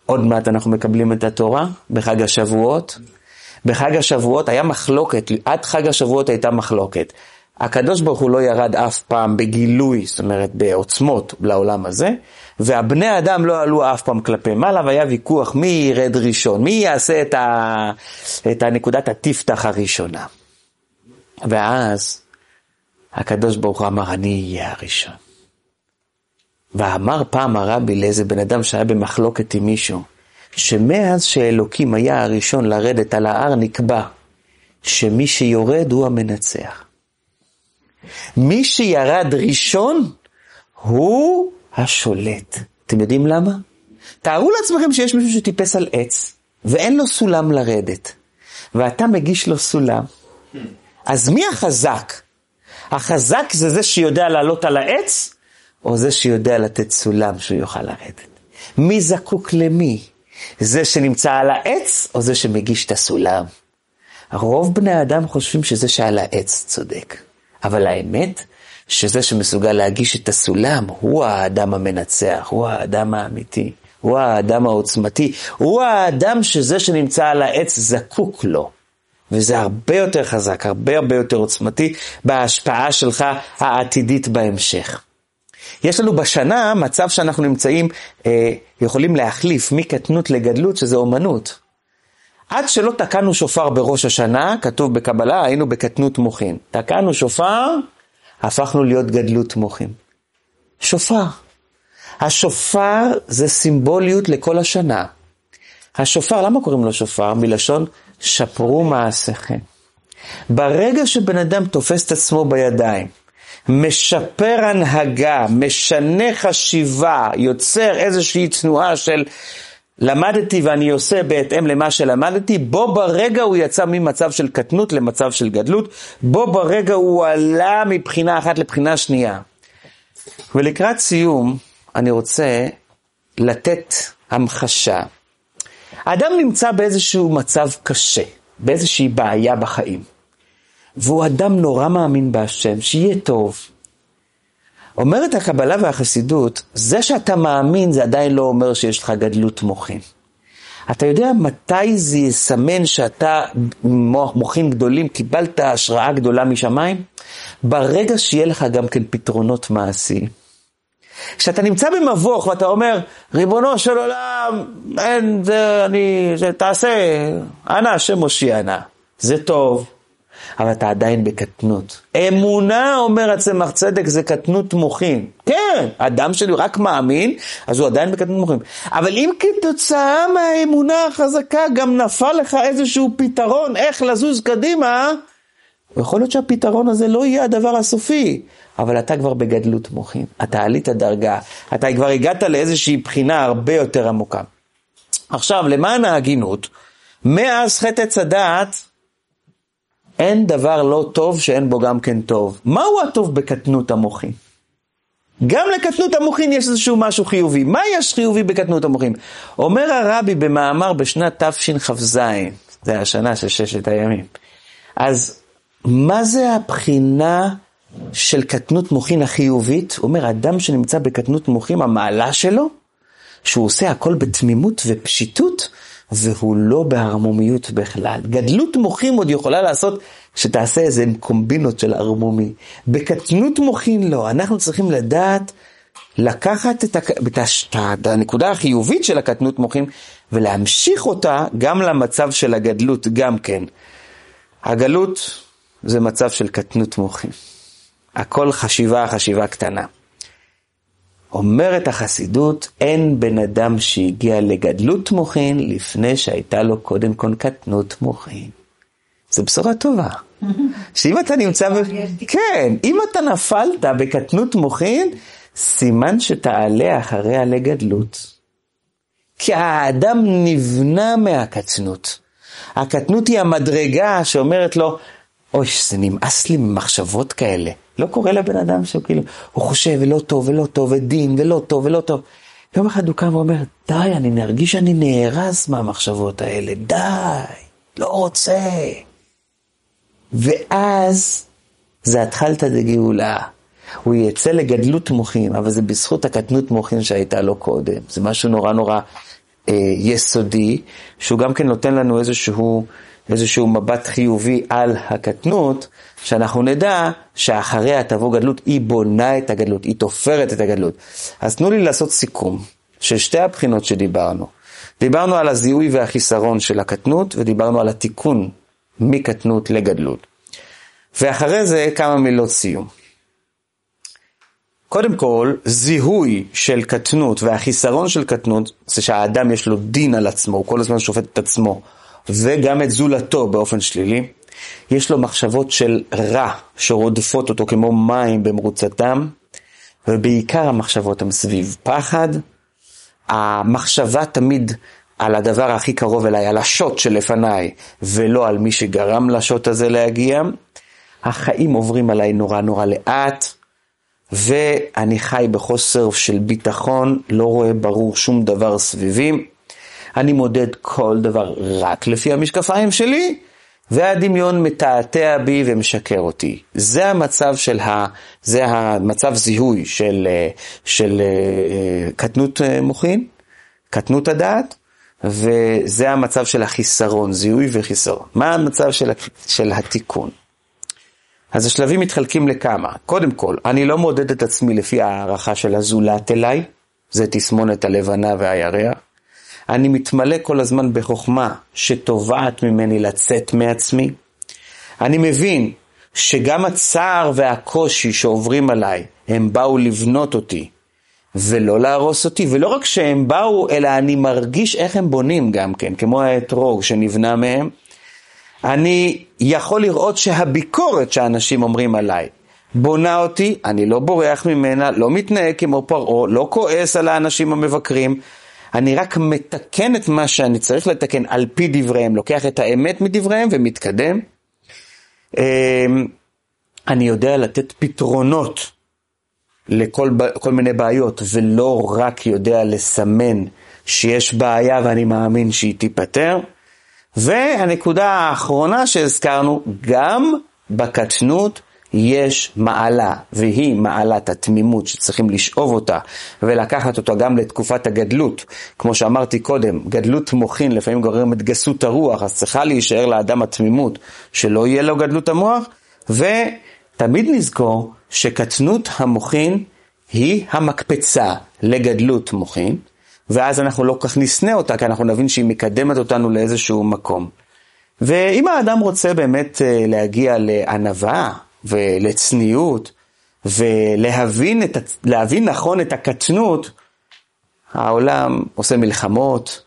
עוד מעט אנחנו מקבלים את התורה בחג השבועות, בחג השבועות היה מחלוקת, עד חג השבועות הייתה מחלוקת. הקדוש ברוך הוא לא ירד אף פעם בגילוי, זאת אומרת בעוצמות לעולם הזה, והבני אדם לא עלו אף פעם כלפי מעלה, והיה ויכוח מי ירד ראשון, מי יעשה את, ה... את הנקודת התפתח הראשונה. ואז הקדוש ברוך הוא אמר, אני אהיה הראשון. ואמר פעם הרבי לאיזה בן אדם שהיה במחלוקת עם מישהו, שמאז שאלוקים היה הראשון לרדת על ההר נקבע שמי שיורד הוא המנצח. מי שירד ראשון הוא השולט. אתם יודעים למה? תארו לעצמכם שיש מישהו שטיפס על עץ ואין לו סולם לרדת, ואתה מגיש לו סולם. אז מי החזק? החזק זה זה שיודע לעלות על העץ, או זה שיודע לתת סולם שהוא יוכל לרדת? מי זקוק למי? זה שנמצא על העץ, או זה שמגיש את הסולם? רוב בני האדם חושבים שזה שעל העץ צודק. אבל האמת, שזה שמסוגל להגיש את הסולם, הוא האדם המנצח, הוא האדם האמיתי, הוא האדם העוצמתי, הוא האדם שזה שנמצא על העץ זקוק לו. וזה הרבה יותר חזק, הרבה הרבה יותר עוצמתי בהשפעה שלך העתידית בהמשך. יש לנו בשנה מצב שאנחנו נמצאים, אה, יכולים להחליף מקטנות לגדלות, שזה אומנות. עד שלא תקענו שופר בראש השנה, כתוב בקבלה, היינו בקטנות מוחין. תקענו שופר, הפכנו להיות גדלות מוחין. שופר. השופר זה סימבוליות לכל השנה. השופר, למה קוראים לו שופר? מלשון שפרו מעשיכם. ברגע שבן אדם תופס את עצמו בידיים, משפר הנהגה, משנה חשיבה, יוצר איזושהי תנועה של למדתי ואני עושה בהתאם למה שלמדתי, בו ברגע הוא יצא ממצב של קטנות למצב של גדלות, בו ברגע הוא עלה מבחינה אחת לבחינה שנייה. ולקראת סיום, אני רוצה לתת המחשה. האדם נמצא באיזשהו מצב קשה, באיזושהי בעיה בחיים. והוא אדם נורא מאמין בהשם, שיהיה טוב. אומרת הקבלה והחסידות, זה שאתה מאמין זה עדיין לא אומר שיש לך גדלות מוחין. אתה יודע מתי זה יסמן שאתה מוחין גדולים, קיבלת השראה גדולה משמיים? ברגע שיהיה לך גם כן פתרונות מעשיים. כשאתה נמצא במבוך ואתה אומר, ריבונו של עולם, אין, זה, אני, זה, תעשה, אנא השם הושיענה. זה טוב, אבל אתה עדיין בקטנות. אמונה, אומר הצמח צדק, זה קטנות מוחין. כן, אדם שלי רק מאמין, אז הוא עדיין בקטנות מוחין. אבל אם כתוצאה מהאמונה החזקה גם נפל לך איזשהו פתרון איך לזוז קדימה, יכול להיות שהפתרון הזה לא יהיה הדבר הסופי, אבל אתה כבר בגדלות מוחין, אתה עלית דרגה, אתה כבר הגעת לאיזושהי בחינה הרבה יותר עמוקה. עכשיו, למען ההגינות, מאז חטא הדעת, אין דבר לא טוב שאין בו גם כן טוב. מהו הטוב בקטנות המוחין? גם לקטנות המוחין יש איזשהו משהו חיובי. מה יש חיובי בקטנות המוחין? אומר הרבי במאמר בשנת תשכ"ז, זה השנה של ששת הימים. אז מה זה הבחינה של קטנות מוחין החיובית? הוא אומר, אדם שנמצא בקטנות מוחין, המעלה שלו, שהוא עושה הכל בתמימות ופשיטות, והוא לא בהרמומיות בכלל. גדלות מוחין עוד יכולה לעשות שתעשה איזה קומבינות של ערמומי. בקטנות מוחין לא. אנחנו צריכים לדעת לקחת את, הק... את, הש... את הנקודה החיובית של הקטנות מוחין ולהמשיך אותה גם למצב של הגדלות גם כן. הגלות זה מצב של קטנות מוחין. הכל חשיבה, חשיבה קטנה. אומרת החסידות, אין בן אדם שהגיע לגדלות מוחין לפני שהייתה לו קודם כל קטנות מוחין. זו בשורה טובה. שאם אתה נמצא ב... כן, אם אתה נפלת בקטנות מוחין, סימן שתעלה אחריה לגדלות. כי האדם נבנה מהקטנות. הקטנות היא המדרגה שאומרת לו, אוי, זה נמאס לי ממחשבות כאלה. לא קורה לבן אדם שהוא כאילו, הוא חושב ולא טוב ולא טוב ודין ולא טוב ולא טוב. יום אחד הוא קם ואומר, די, אני מרגיש שאני נהרס מהמחשבות האלה, די, לא רוצה. ואז זה התחלת דגאולה. הוא יצא לגדלות מוחין, אבל זה בזכות הקטנות מוחין שהייתה לו קודם. זה משהו נורא נורא אה, יסודי, שהוא גם כן נותן לנו איזשהו איזשהו מבט חיובי על הקטנות, שאנחנו נדע שאחריה תבוא גדלות, היא בונה את הגדלות, היא תופרת את הגדלות. אז תנו לי לעשות סיכום של שתי הבחינות שדיברנו. דיברנו על הזיהוי והחיסרון של הקטנות, ודיברנו על התיקון מקטנות לגדלות. ואחרי זה כמה מילות סיום. קודם כל, זיהוי של קטנות והחיסרון של קטנות, זה שהאדם יש לו דין על עצמו, הוא כל הזמן שופט את עצמו. וגם את זולתו באופן שלילי. יש לו מחשבות של רע שרודפות אותו כמו מים במרוצתם, ובעיקר המחשבות הן סביב פחד. המחשבה תמיד על הדבר הכי קרוב אליי, על השוט שלפניי, ולא על מי שגרם לשוט הזה להגיע. החיים עוברים עליי נורא נורא לאט, ואני חי בחוסר של ביטחון, לא רואה ברור שום דבר סביבי. אני מודד כל דבר רק לפי המשקפיים שלי, והדמיון מתעתע בי ומשקר אותי. זה המצב של ה... זה המצב זיהוי של, של אה, קטנות אה, מוחין, קטנות הדעת, וזה המצב של החיסרון, זיהוי וחיסרון. מה המצב של, של התיקון? אז השלבים מתחלקים לכמה. קודם כל, אני לא מודד את עצמי לפי הערכה של הזולת אליי, זה תסמונת הלבנה והירח. אני מתמלא כל הזמן בחוכמה שתובעת ממני לצאת מעצמי. אני מבין שגם הצער והקושי שעוברים עליי, הם באו לבנות אותי ולא להרוס אותי, ולא רק שהם באו, אלא אני מרגיש איך הם בונים גם כן, כמו האתרוג שנבנה מהם. אני יכול לראות שהביקורת שאנשים אומרים עליי בונה אותי, אני לא בורח ממנה, לא מתנהג כמו פרעה, לא כועס על האנשים המבקרים, אני רק מתקן את מה שאני צריך לתקן על פי דבריהם, לוקח את האמת מדבריהם ומתקדם. אמ, אני יודע לתת פתרונות לכל כל מיני בעיות, ולא רק יודע לסמן שיש בעיה ואני מאמין שהיא תיפתר. והנקודה האחרונה שהזכרנו, גם בקטנות יש מעלה, והיא מעלת התמימות שצריכים לשאוב אותה ולקחת אותה גם לתקופת הגדלות. כמו שאמרתי קודם, גדלות מוחין לפעמים גורמת גסות הרוח, אז צריכה להישאר לאדם התמימות שלא יהיה לו גדלות המוח, ותמיד נזכור שקטנות המוחין היא המקפצה לגדלות מוחין, ואז אנחנו לא כל כך נשנא אותה, כי אנחנו נבין שהיא מקדמת אותנו לאיזשהו מקום. ואם האדם רוצה באמת אה, להגיע לענווה, ולצניעות, ולהבין את, נכון את הקטנות, העולם עושה מלחמות,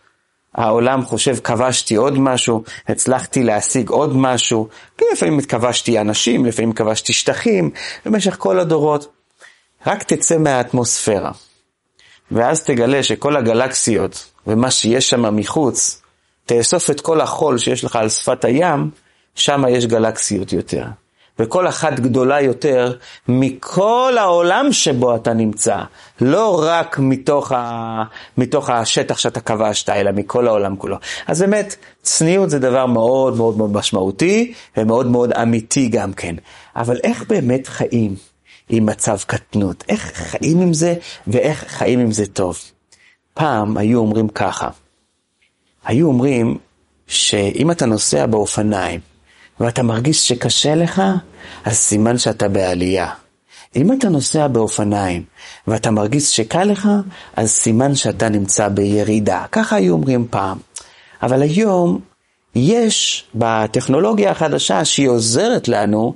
העולם חושב כבשתי עוד משהו, הצלחתי להשיג עוד משהו, כי לפעמים כבשתי אנשים, לפעמים כבשתי שטחים, במשך כל הדורות. רק תצא מהאטמוספירה, ואז תגלה שכל הגלקסיות ומה שיש שם מחוץ, תאסוף את כל החול שיש לך על שפת הים, שם יש גלקסיות יותר. וכל אחת גדולה יותר מכל העולם שבו אתה נמצא, לא רק מתוך, ה, מתוך השטח שאתה כבשת, אלא מכל העולם כולו. אז באמת, צניעות זה דבר מאוד מאוד מאוד משמעותי, ומאוד מאוד אמיתי גם כן. אבל איך באמת חיים עם מצב קטנות? איך חיים עם זה, ואיך חיים עם זה טוב? פעם היו אומרים ככה, היו אומרים שאם אתה נוסע באופניים, ואתה מרגיש שקשה לך, אז סימן שאתה בעלייה. אם אתה נוסע באופניים ואתה מרגיש שקל לך, אז סימן שאתה נמצא בירידה. ככה היו אומרים פעם. אבל היום יש בטכנולוגיה החדשה שהיא עוזרת לנו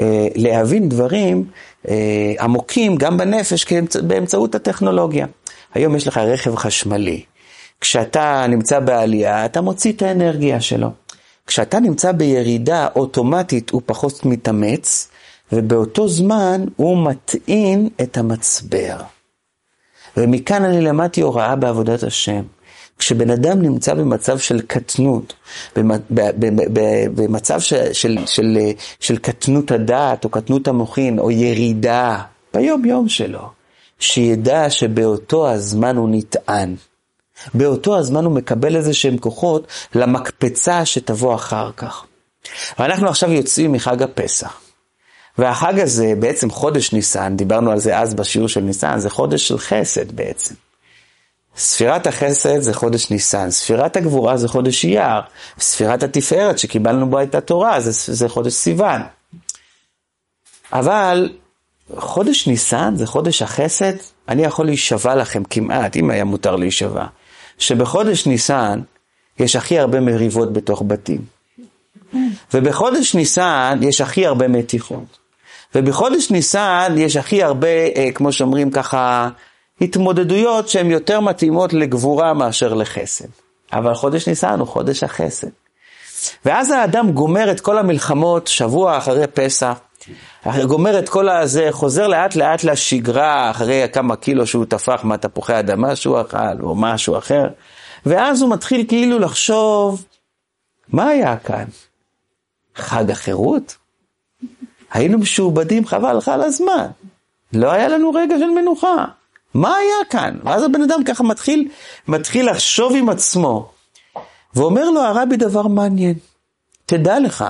אה, להבין דברים אה, עמוקים גם בנפש באמצעות הטכנולוגיה. היום יש לך רכב חשמלי. כשאתה נמצא בעלייה, אתה מוציא את האנרגיה שלו. כשאתה נמצא בירידה אוטומטית הוא פחות מתאמץ, ובאותו זמן הוא מטעין את המצבר. ומכאן אני למדתי הוראה בעבודת השם. כשבן אדם נמצא במצב של קטנות, במצב של, של, של, של קטנות הדעת או קטנות המוחין או ירידה ביום יום שלו, שידע שבאותו הזמן הוא נטען. באותו הזמן הוא מקבל איזה שהם כוחות למקפצה שתבוא אחר כך. ואנחנו עכשיו יוצאים מחג הפסח. והחג הזה, בעצם חודש ניסן, דיברנו על זה אז בשיעור של ניסן, זה חודש של חסד בעצם. ספירת החסד זה חודש ניסן, ספירת הגבורה זה חודש אייר, ספירת התפארת שקיבלנו בו את התורה זה, זה חודש סיוון. אבל חודש ניסן זה חודש החסד, אני יכול להישבע לכם כמעט, אם היה מותר להישבע, שבחודש ניסן יש הכי הרבה מריבות בתוך בתים. ובחודש ניסן יש הכי הרבה מתיחות. ובחודש ניסן יש הכי הרבה, אה, כמו שאומרים ככה, התמודדויות שהן יותר מתאימות לגבורה מאשר לחסד. אבל חודש ניסן הוא חודש החסד. ואז האדם גומר את כל המלחמות שבוע אחרי פסח, גומר את כל הזה, חוזר לאט לאט לשגרה, אחרי כמה קילו שהוא טפח מהתפוחי אדמה שהוא אכל, או משהו אחר, ואז הוא מתחיל כאילו לחשוב, מה היה כאן? חג החירות? היינו משועבדים חבל לך על הזמן. לא היה לנו רגע של מנוחה. מה היה כאן? ואז הבן אדם ככה מתחיל, מתחיל לחשוב עם עצמו, ואומר לו הרבי דבר מעניין. תדע לך,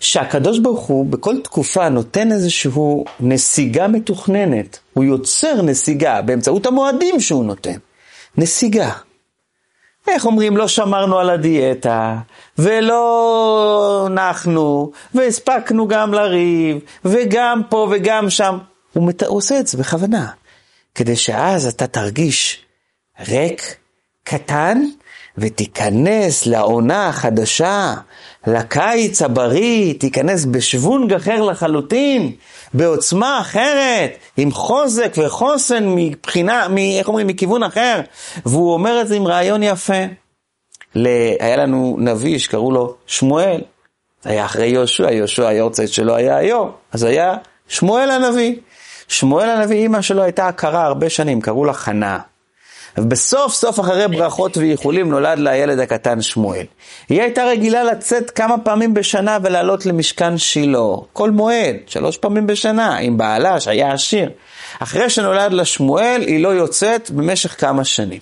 שהקדוש ברוך הוא בכל תקופה נותן איזושהי נסיגה מתוכננת. הוא יוצר נסיגה באמצעות המועדים שהוא נותן. נסיגה. איך אומרים, לא שמרנו על הדיאטה, ולא נחנו, והספקנו גם לריב, וגם פה וגם שם. הוא, מת... הוא עושה את זה בכוונה, כדי שאז אתה תרגיש ריק, קטן, ותיכנס לעונה החדשה, לקיץ הבריא, תיכנס בשוונג אחר לחלוטין, בעוצמה אחרת, עם חוזק וחוסן מבחינה, מ, איך אומרים, מכיוון אחר. והוא אומר את זה עם רעיון יפה. היה לנו נביא שקראו לו שמואל, היה אחרי יהושע, יהושע היורצייט שלו היה היום, אז היה שמואל הנביא. שמואל הנביא, אימא שלו הייתה עקרה הרבה שנים, קראו לה חנה. ובסוף סוף אחרי ברכות ואיחולים נולד לה הילד הקטן שמואל. היא הייתה רגילה לצאת כמה פעמים בשנה ולעלות למשכן שילה, כל מועד, שלוש פעמים בשנה, עם בעלה שהיה עשיר. אחרי שנולד לה שמואל, היא לא יוצאת במשך כמה שנים.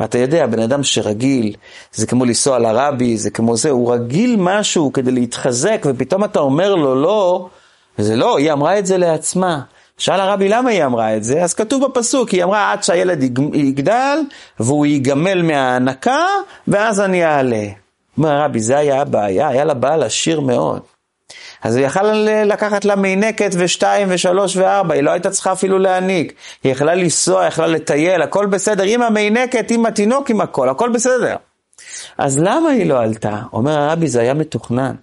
ואתה יודע, בן אדם שרגיל, זה כמו לנסוע לרבי, זה כמו זה, הוא רגיל משהו כדי להתחזק, ופתאום אתה אומר לו לא, וזה לא, היא אמרה את זה לעצמה. שאל הרבי למה היא אמרה את זה, אז כתוב בפסוק, היא אמרה עד שהילד יגדל והוא ייגמל מההנקה ואז אני אעלה. אומר הרבי, זה היה הבעיה, היה לה בעל עשיר מאוד. אז היא יכלה לקחת לה מינקת ושתיים ושלוש וארבע, היא לא הייתה צריכה אפילו להעניק. היא יכלה לנסוע, יכלה לטייל, הכל בסדר, עם המינקת, עם התינוק, עם הכל, הכל בסדר. אז למה היא לא עלתה? אומר הרבי, זה היה מתוכנן.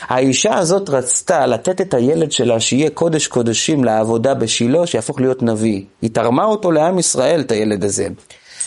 האישה הזאת רצתה לתת את הילד שלה שיהיה קודש קודשים לעבודה בשילה, שיהפוך להיות נביא. היא תרמה אותו לעם ישראל, את הילד הזה.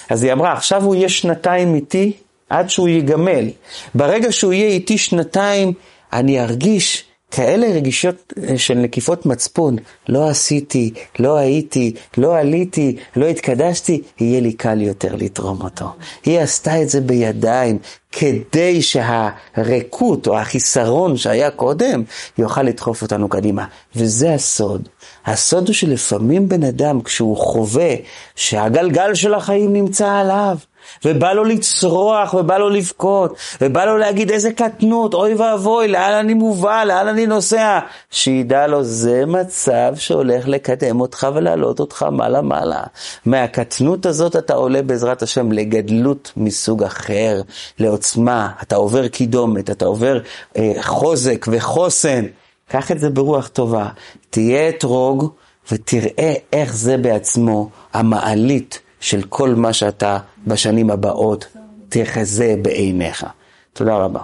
אז היא אמרה, עכשיו הוא יהיה שנתיים איתי עד שהוא ייגמל. ברגע שהוא יהיה איתי שנתיים, אני ארגיש כאלה רגישות אה, של נקיפות מצפון, לא עשיתי, לא הייתי, לא עליתי, לא התקדשתי, יהיה לי קל יותר לתרום אותו. היא עשתה את זה בידיים, כדי שהריקות או החיסרון שהיה קודם, יוכל לדחוף אותנו קדימה. וזה הסוד. הסוד הוא שלפעמים בן אדם, כשהוא חווה שהגלגל של החיים נמצא עליו, ובא לו לצרוח, ובא לו לבכות, ובא לו להגיד איזה קטנות, אוי ואבוי, לאן אני מובא, לאן אני נוסע. שידע לו, זה מצב שהולך לקדם אותך ולהעלות אותך מעלה-מעלה. מהקטנות הזאת אתה עולה בעזרת השם לגדלות מסוג אחר, לעוצמה, אתה עובר קידומת, אתה עובר אה, חוזק וחוסן. קח את זה ברוח טובה, תהיה אתרוג ותראה איך זה בעצמו המעלית של כל מה שאתה בשנים הבאות תחזה בעיניך. תודה רבה.